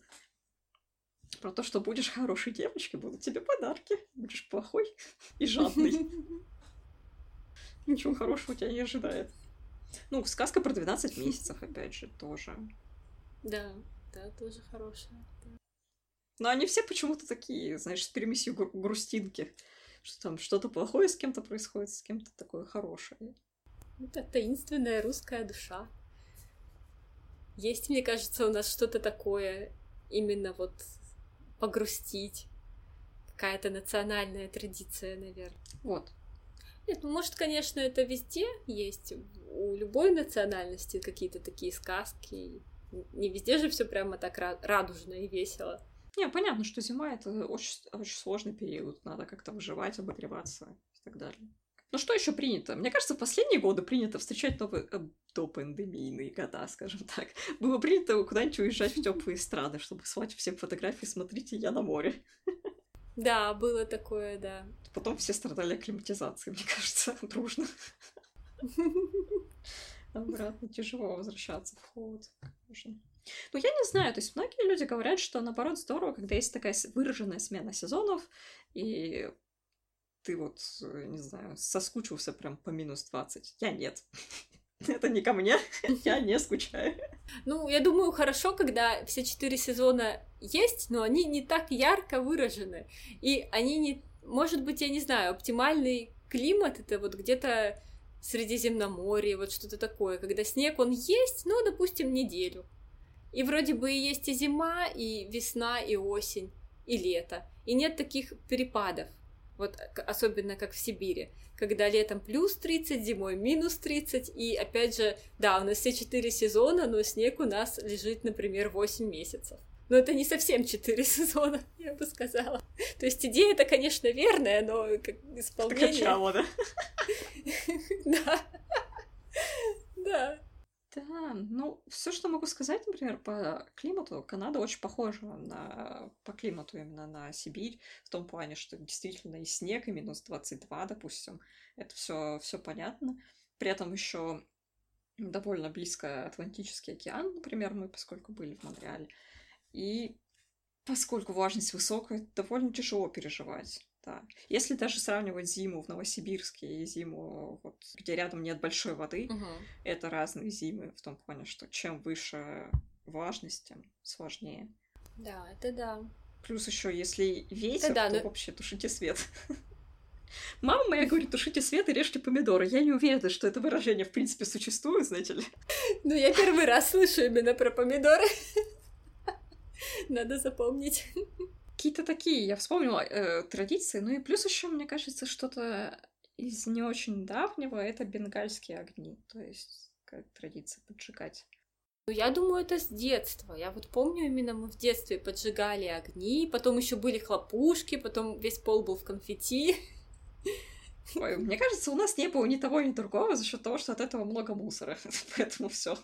Speaker 1: Про то, что будешь хорошей девочкой, будут тебе подарки. Будешь плохой [LAUGHS] и жадный. Ничего хорошего тебя не ожидает. Ну, сказка про 12 месяцев, опять же, тоже.
Speaker 2: Да, да, тоже хорошая.
Speaker 1: Но они все почему-то такие, знаешь, с перемесью гру- грустинки. Что там что-то плохое с кем-то происходит, с кем-то такое хорошее.
Speaker 2: Это таинственная русская душа. Есть, мне кажется, у нас что-то такое, именно вот погрустить. Какая-то национальная традиция, наверное.
Speaker 1: Вот.
Speaker 2: Нет, ну, может, конечно, это везде есть. У любой национальности какие-то такие сказки. Не везде же все прямо так радужно и весело.
Speaker 1: Не, понятно, что зима это очень, очень сложный период. Надо как-то выживать, обогреваться и так далее. Ну что еще принято? Мне кажется, в последние годы принято встречать новые э, допандемийные года, [LAUGHS] скажем так. Было принято куда-нибудь уезжать в [LAUGHS] теплые страны, чтобы слать всем фотографии. Смотрите, я на море. [LAUGHS]
Speaker 2: Да, было такое, да.
Speaker 1: Потом все страдали акклиматизацией, мне кажется, дружно. Обратно тяжело возвращаться в холод, конечно. Ну, я не знаю, то есть многие люди говорят, что наоборот здорово, когда есть такая выраженная смена сезонов, и ты вот, не знаю, соскучился прям по минус 20. Я нет. [LAUGHS] Это не ко мне, [LAUGHS] я не скучаю.
Speaker 2: Ну, я думаю, хорошо, когда все четыре сезона есть, но они не так ярко выражены. И они не... Может быть, я не знаю, оптимальный климат — это вот где-то Средиземноморье, вот что-то такое, когда снег, он есть, ну, допустим, неделю. И вроде бы и есть и зима, и весна, и осень, и лето. И нет таких перепадов. Вот особенно как в Сибири, когда летом плюс 30, зимой минус 30, и опять же, да, у нас все четыре сезона, но снег у нас лежит, например, 8 месяцев. Но это не совсем четыре [LAUGHS] сезона, я бы сказала. То есть идея это, конечно, верная, но как исполнение...
Speaker 1: Качало, да? [LAUGHS]
Speaker 2: Да. Да.
Speaker 1: Ну, все, что могу сказать, например, по климату, Канада очень похожа на, по климату именно на Сибирь, в том плане, что действительно и снег, и минус 22, допустим, это все, все понятно. При этом еще довольно близко Атлантический океан, например, мы, поскольку были в Монреале, и поскольку влажность высокая, довольно тяжело переживать. Да. Если даже сравнивать зиму в Новосибирске и зиму, вот, где рядом нет большой воды,
Speaker 2: Угу.
Speaker 1: это разные зимы в том плане, что чем выше влажность, тем сложнее.
Speaker 2: Да, это да.
Speaker 1: Плюс еще, если ветер,
Speaker 2: да,
Speaker 1: то
Speaker 2: но-
Speaker 1: вообще тушите свет. [LAUGHS] Мама моя говорит, тушите свет и режьте помидоры. Я не уверена, что это выражение в принципе существует, знаете ли. [LAUGHS]
Speaker 2: Ну, я первый раз слышу именно про помидоры. [LAUGHS] Надо запомнить.
Speaker 1: Какие-то такие, я вспомнила э, традиции. Ну и плюс еще, мне кажется, что-то из не очень давнего это бенгальские огни. То есть как традиция поджигать.
Speaker 2: Ну, я думаю, это с детства. Я вот помню, именно мы в детстве поджигали огни, потом еще были хлопушки, потом весь пол был в конфетти.
Speaker 1: Ой, мне кажется, у нас не было ни того, ни другого за счет того, что от этого много мусора. [LAUGHS] Поэтому все.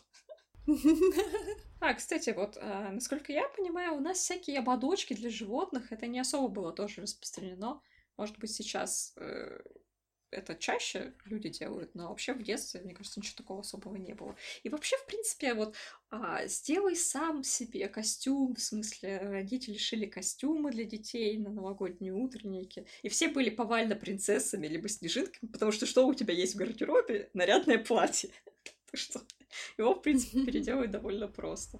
Speaker 1: [LAUGHS] А, кстати, вот, а, насколько я понимаю, у нас всякие ободочки для животных, это не особо было тоже распространено. Может быть, сейчас э, это чаще люди делают, но вообще в детстве, мне кажется, ничего такого особого не было. И вообще, в принципе, вот а, сделай сам себе костюм, в смысле, родители шили костюмы для детей на новогодние утренники, и все были повально принцессами либо снежинками, потому что что у тебя есть в гардеробе? Нарядное платье. [LAUGHS] Что его, в принципе, [LAUGHS] переделать довольно просто.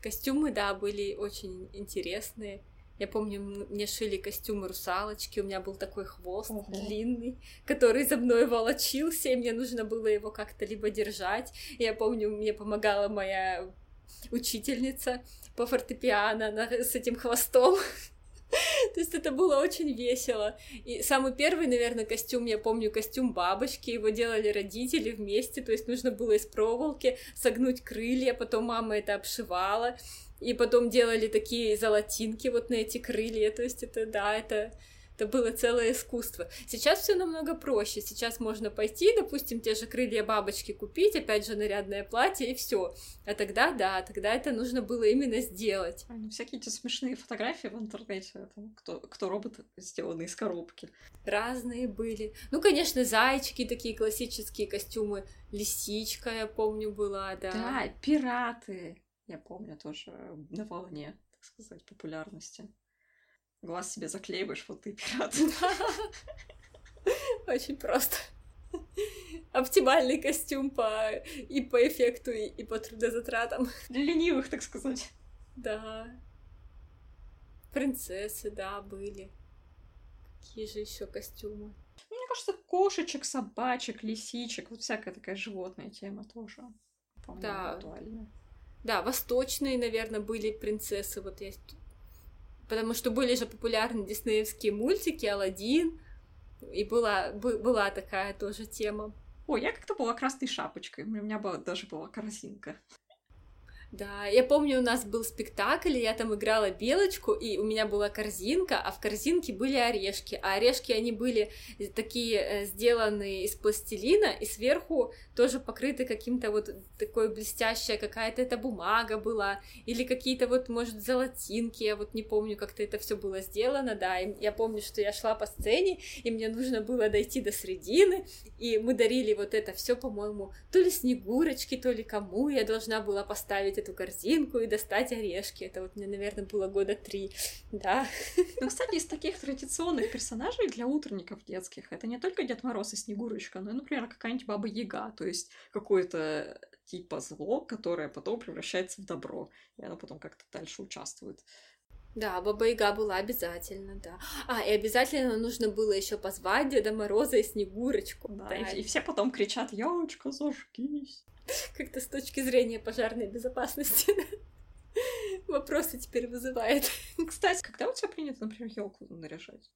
Speaker 2: Костюмы, да, были очень интересные. Я помню, мне шили костюмы русалочки, у меня был такой хвост
Speaker 1: Ого.
Speaker 2: длинный, который за мной волочился, и мне нужно было его как-то либо держать. Я помню, мне помогала моя учительница по фортепиано она с этим хвостом. [LAUGHS] То есть это было очень весело. И самый первый, наверное, костюм, я помню, костюм бабочки, его делали родители вместе, то есть нужно было из проволоки согнуть крылья, потом мама это обшивала, и потом делали такие золотинки вот на эти крылья, то есть это, да, это, это было целое искусство. Сейчас все намного проще, сейчас можно пойти, допустим, те же крылья бабочки купить, опять же нарядное платье и все. А тогда, да, тогда это нужно было именно сделать.
Speaker 1: А, ну, всякие эти смешные фотографии в интернете, там, кто, кто робот сделанный из коробки.
Speaker 2: Разные были. Ну, конечно, зайчики такие классические костюмы. Лисичка, я помню, была, да.
Speaker 1: Да, пираты. Я помню тоже на волне, так сказать, популярности. Глаз себе заклеиваешь, вот ты пират. [LAUGHS]
Speaker 2: Очень просто. Оптимальный костюм по и по эффекту, и, и по трудозатратам.
Speaker 1: Для ленивых, так сказать.
Speaker 2: Да. Принцессы, да, были. Какие же еще костюмы?
Speaker 1: Мне кажется, кошечек, собачек, лисичек, вот всякая такая животная тема тоже. По-моему,
Speaker 2: Да.
Speaker 1: актуальна.
Speaker 2: Да, восточные, наверное, были принцессы. Вот есть. Потому что были же популярны диснеевские мультики, Алладин. И была, бы- была такая тоже тема.
Speaker 1: Ой, я как-то была красной шапочкой. У меня была, даже была корзинка.
Speaker 2: Да, я помню, у нас был спектакль, я там играла белочку, и у меня была корзинка, а в корзинке были орешки. А орешки, они были такие э, сделаны из пластилина, и сверху тоже покрыты каким-то вот такой блестящая какая-то эта бумага была, или какие-то вот, может, золотинки, я вот не помню, как-то это все было сделано, да, и я помню, что я шла по сцене, и мне нужно было дойти до середины, и мы дарили вот это все, по-моему, то ли Снегурочки, то ли кому я должна была поставить эту корзинку и достать орешки. Это вот мне, наверное, было года три, да.
Speaker 1: Ну, кстати, из таких традиционных персонажей для утренников детских это не только Дед Мороз и Снегурочка, но и, например, какая-нибудь Баба Яга, то есть какое-то типа зло, которое потом превращается в добро, и оно потом как-то дальше участвует.
Speaker 2: Да, Баба Яга была обязательно, да. А, и обязательно нужно было еще позвать Деда Мороза и Снегурочку.
Speaker 1: Да, и, и все потом кричат «Ёлочка, зажгись!»
Speaker 2: Как-то с точки зрения пожарной безопасности [LAUGHS] вопросы теперь вызывает.
Speaker 1: Кстати, когда у тебя принято, например, елку наряжать?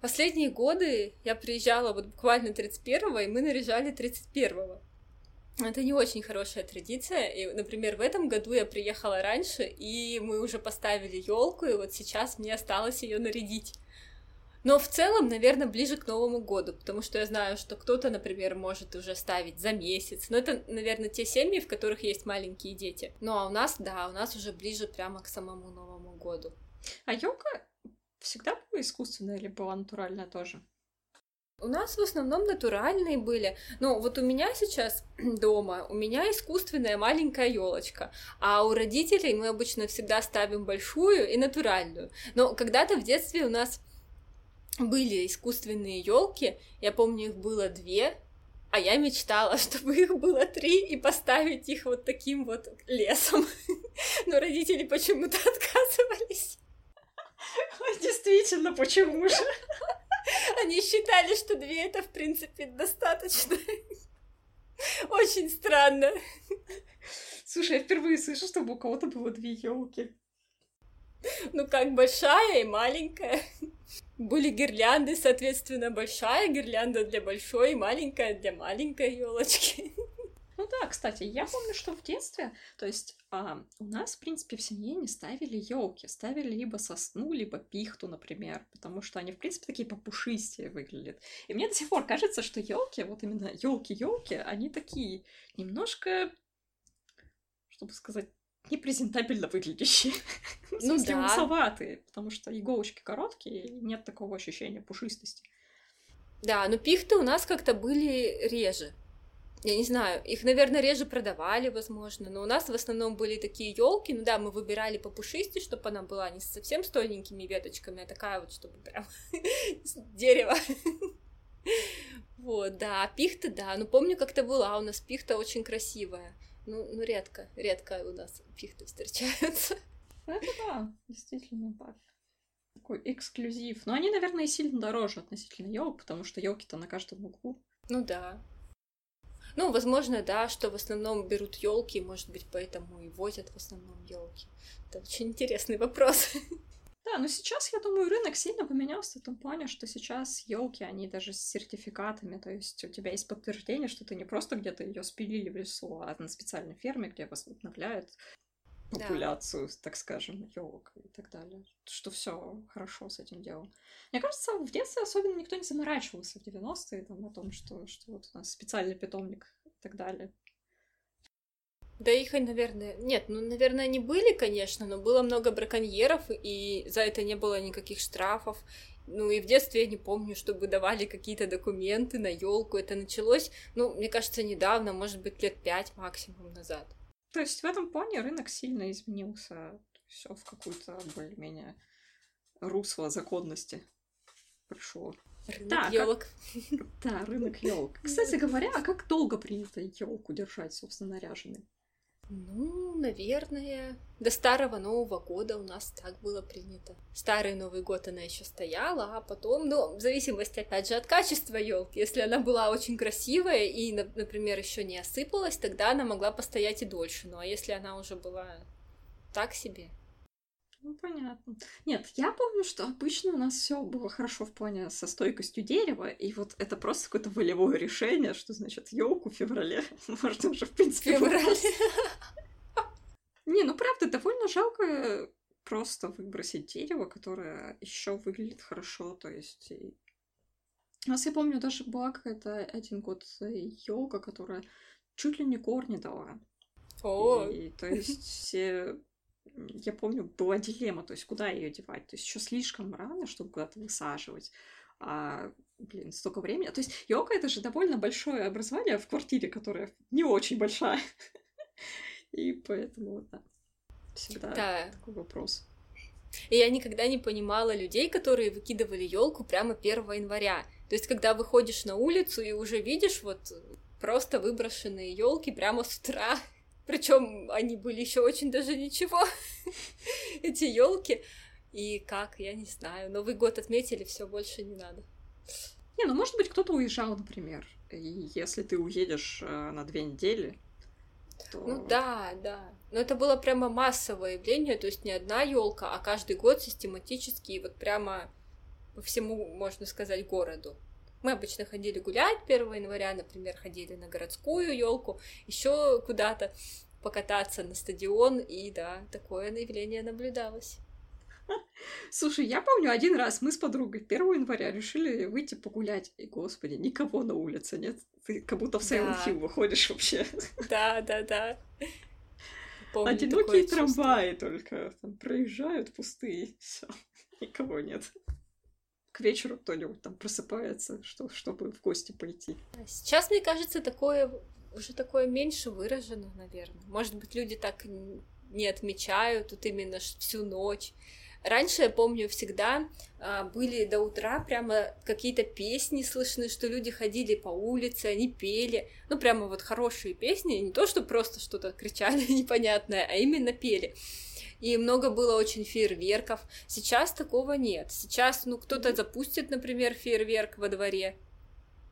Speaker 2: Последние годы я приезжала вот буквально 31-го, и мы наряжали 31-го. Это не очень хорошая традиция. И, например, в этом году я приехала раньше, и мы уже поставили елку, и вот сейчас мне осталось ее нарядить. Но в целом, наверное, ближе к Новому году, потому что я знаю, что кто-то, например, может уже ставить за месяц. Но это, наверное, те семьи, в которых есть маленькие дети. Ну а у нас, да, у нас уже ближе прямо к самому Новому году.
Speaker 1: А елка всегда была искусственная или была натуральная тоже?
Speaker 2: У нас в основном натуральные были. Ну, вот у меня сейчас [CLEARS THROAT] дома, у меня искусственная маленькая елочка, а у родителей мы обычно всегда ставим большую и натуральную. Но когда-то в детстве у нас были искусственные елки, я помню, их было две, а я мечтала, [LAUGHS] чтобы их было три и поставить их вот таким вот лесом. [LAUGHS] Но родители почему-то отказывались. [LAUGHS]
Speaker 1: Действительно, почему же?
Speaker 2: Они считали, что две это, в принципе, достаточно. Очень странно.
Speaker 1: Слушай, я впервые слышу, чтобы у кого-то было две елки.
Speaker 2: Ну как, большая и маленькая. Были гирлянды, соответственно, большая гирлянда для большой маленькая для маленькой елочки.
Speaker 1: Ну да, кстати, я помню, что в детстве, то есть а, у нас, в принципе, в семье не ставили елки, ставили либо сосну, либо пихту, например, потому что они, в принципе, такие попушистые выглядят. И мне до сих пор кажется, что елки, вот именно елки-елки, они такие немножко, чтобы сказать, непрезентабельно выглядящие. [LAUGHS] Ну, в да. потому что иголочки короткие, и нет такого ощущения пушистости.
Speaker 2: Да, но пихты у нас как-то были реже. Я не знаю, их, наверное, реже продавали, возможно, но у нас в основном были такие елки. Ну да, мы выбирали по пушисти, чтобы она была не совсем с тоненькими веточками, а такая вот, чтобы прям [LAUGHS] дерево. [LAUGHS] Вот, да, пихта, да. Ну, помню, как-то была у нас пихта очень красивая. Ну, ну редко, редко у нас пихты встречаются. [LAUGHS]
Speaker 1: Это да, действительно так. Такой эксклюзив. Но они, наверное, сильно дороже относительно елок, потому что елки-то на каждом углу.
Speaker 2: Ну да, ну, возможно, да, что в основном берут елки, может быть, поэтому и возят в основном елки. Это очень интересный вопрос.
Speaker 1: Да, но сейчас, я думаю, рынок сильно поменялся в том плане, что сейчас елки, они даже с сертификатами, то есть у тебя есть подтверждение, что ты не просто где-то ее спилили в лесу, а на специальной ферме, где возобновляют популяцию, да. так скажем, елок и так далее. Что все хорошо с этим делом. Мне кажется, в детстве особенно никто не заморачивался в 90-е там, о том, что, что вот у нас специальный питомник и так далее.
Speaker 2: Да их, наверное... Нет, ну, наверное, они были, конечно, но было много браконьеров, и за это не было никаких штрафов. Ну и в детстве я не помню, чтобы давали какие-то документы на елку. Это началось, ну, мне кажется, недавно, может быть, лет пять максимум назад.
Speaker 1: То есть в этом плане рынок сильно изменился. Все в какую-то более-менее русло законности пришло.
Speaker 2: Рынок да, елок.
Speaker 1: Как... Да, рынок елок. [LAUGHS] Кстати говоря, а как долго принято елку держать, собственно, наряженной?
Speaker 2: Ну, наверное, до старого Нового года у нас так было принято. Старый Новый год она еще стояла, а потом, ну, в зависимости, опять же, от качества елки. Если она была очень красивая и, например, еще не осыпалась, тогда она могла постоять и дольше. Ну, а если она уже была так себе,
Speaker 1: ну, понятно. Нет, я помню, что обычно у нас все было хорошо в плане со стойкостью дерева, и вот это просто какое-то волевое решение, что значит елку в феврале [LAUGHS] можно уже, в принципе, феврале. Не, ну правда, довольно жалко просто выбросить дерево, которое еще выглядит хорошо, то есть... У нас, я помню, даже была какая-то один год елка, которая чуть ли не корни дала. О! И, то есть все я помню, была дилемма, то есть куда ее девать. То есть еще слишком рано, чтобы куда-то высаживать. А, блин, столько времени. То есть йога это же довольно большое образование в квартире, которая не очень большая. [LAUGHS] И поэтому, да, всегда да. такой вопрос.
Speaker 2: И я никогда не понимала людей, которые выкидывали елку прямо 1 января. То есть, когда выходишь на улицу и уже видишь вот просто выброшенные елки прямо с утра, причем они были еще очень даже ничего, [LAUGHS] эти елки. И как, я не знаю. Новый год отметили, все больше не надо.
Speaker 1: Не, ну может быть кто-то уезжал, например. И если ты уедешь э, на две недели,
Speaker 2: то... Ну да, да. Но это было прямо массовое явление, то есть не одна елка, а каждый год систематически, и вот прямо по всему, можно сказать, городу. Мы обычно ходили гулять 1 января, например, ходили на городскую елку, еще куда-то покататься на стадион, и да, такое явление наблюдалось.
Speaker 1: Слушай, я помню, один раз мы с подругой 1 января решили выйти погулять. И, господи, никого на улице нет. Ты как будто в Silent да. Hill выходишь вообще.
Speaker 2: Да, да, да.
Speaker 1: Помню Одинокие трамваи только там проезжают пустые. Все, никого нет. К вечеру кто-нибудь там просыпается, что, чтобы в гости пойти.
Speaker 2: Сейчас, мне кажется, такое уже такое меньше выражено, наверное. Может быть, люди так не отмечают тут именно всю ночь. Раньше, я помню, всегда а, были до утра прямо какие-то песни слышны, что люди ходили по улице, они пели. Ну, прямо вот хорошие песни, не то, что просто что-то кричали [LAUGHS] непонятное, а именно пели. И много было очень фейерверков. Сейчас такого нет. Сейчас, ну, кто-то запустит, например, фейерверк во дворе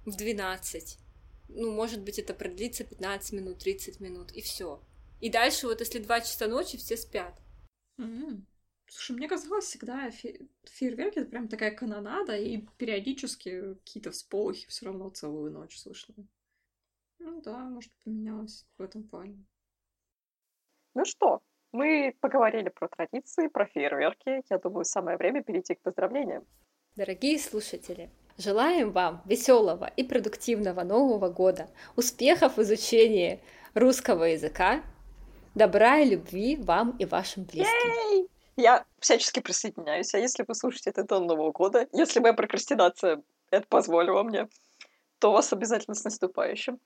Speaker 2: в 12. Ну, может быть, это продлится 15 минут, 30 минут, и все. И дальше, вот если 2 часа ночи, все спят.
Speaker 1: Mm-hmm. Слушай, мне казалось всегда фе- фейерверки это прям такая канонада, и периодически какие-то всполохи все равно целую ночь слышно. Ну да, может, поменялось в этом плане.
Speaker 3: Ну что, мы поговорили про традиции, про фейерверки. Я думаю, самое время перейти к поздравлениям.
Speaker 2: Дорогие слушатели, желаем вам веселого и продуктивного Нового года, успехов в изучении русского языка, добра и любви вам и вашим близким.
Speaker 3: Ей! Я всячески присоединяюсь. А если вы слушаете это до Нового года, если моя прокрастинация это позволила мне, то вас обязательно с наступающим.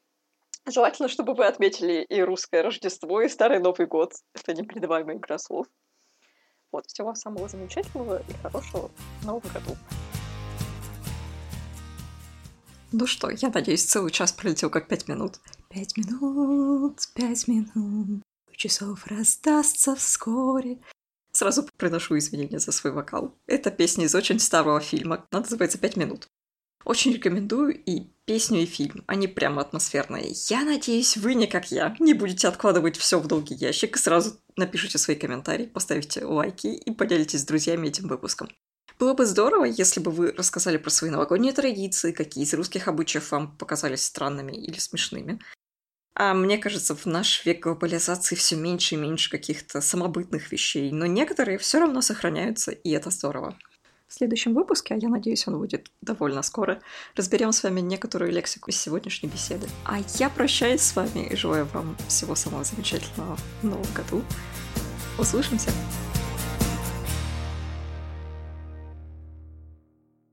Speaker 3: Желательно, чтобы вы отметили и русское Рождество, и Старый Новый год. Это непередаваемая игра слов. Вот, всего самого замечательного и хорошего в Новом году.
Speaker 1: Ну что, я надеюсь, целый час пролетел как пять минут. Пять минут, пять минут, часов раздастся вскоре. Сразу приношу извинения за свой вокал. Это песня из очень старого фильма. Называется «Пять минут». Очень рекомендую и песню, и фильм. Они прямо атмосферные. Я надеюсь, вы не как я. Не будете откладывать все в долгий ящик. Сразу напишите свои комментарии, поставите лайки и поделитесь с друзьями этим выпуском. Было бы здорово, если бы вы рассказали про свои новогодние традиции, какие из русских обычаев вам показались странными или смешными. А мне кажется, в наш век глобализации все меньше и меньше каких-то самобытных вещей, но некоторые все равно сохраняются, и это здорово. В следующем выпуске, а я надеюсь, он будет довольно скоро, разберем с вами некоторую лексику из сегодняшней беседы. А я прощаюсь с вами и желаю вам всего самого замечательного в новом году. Услышимся!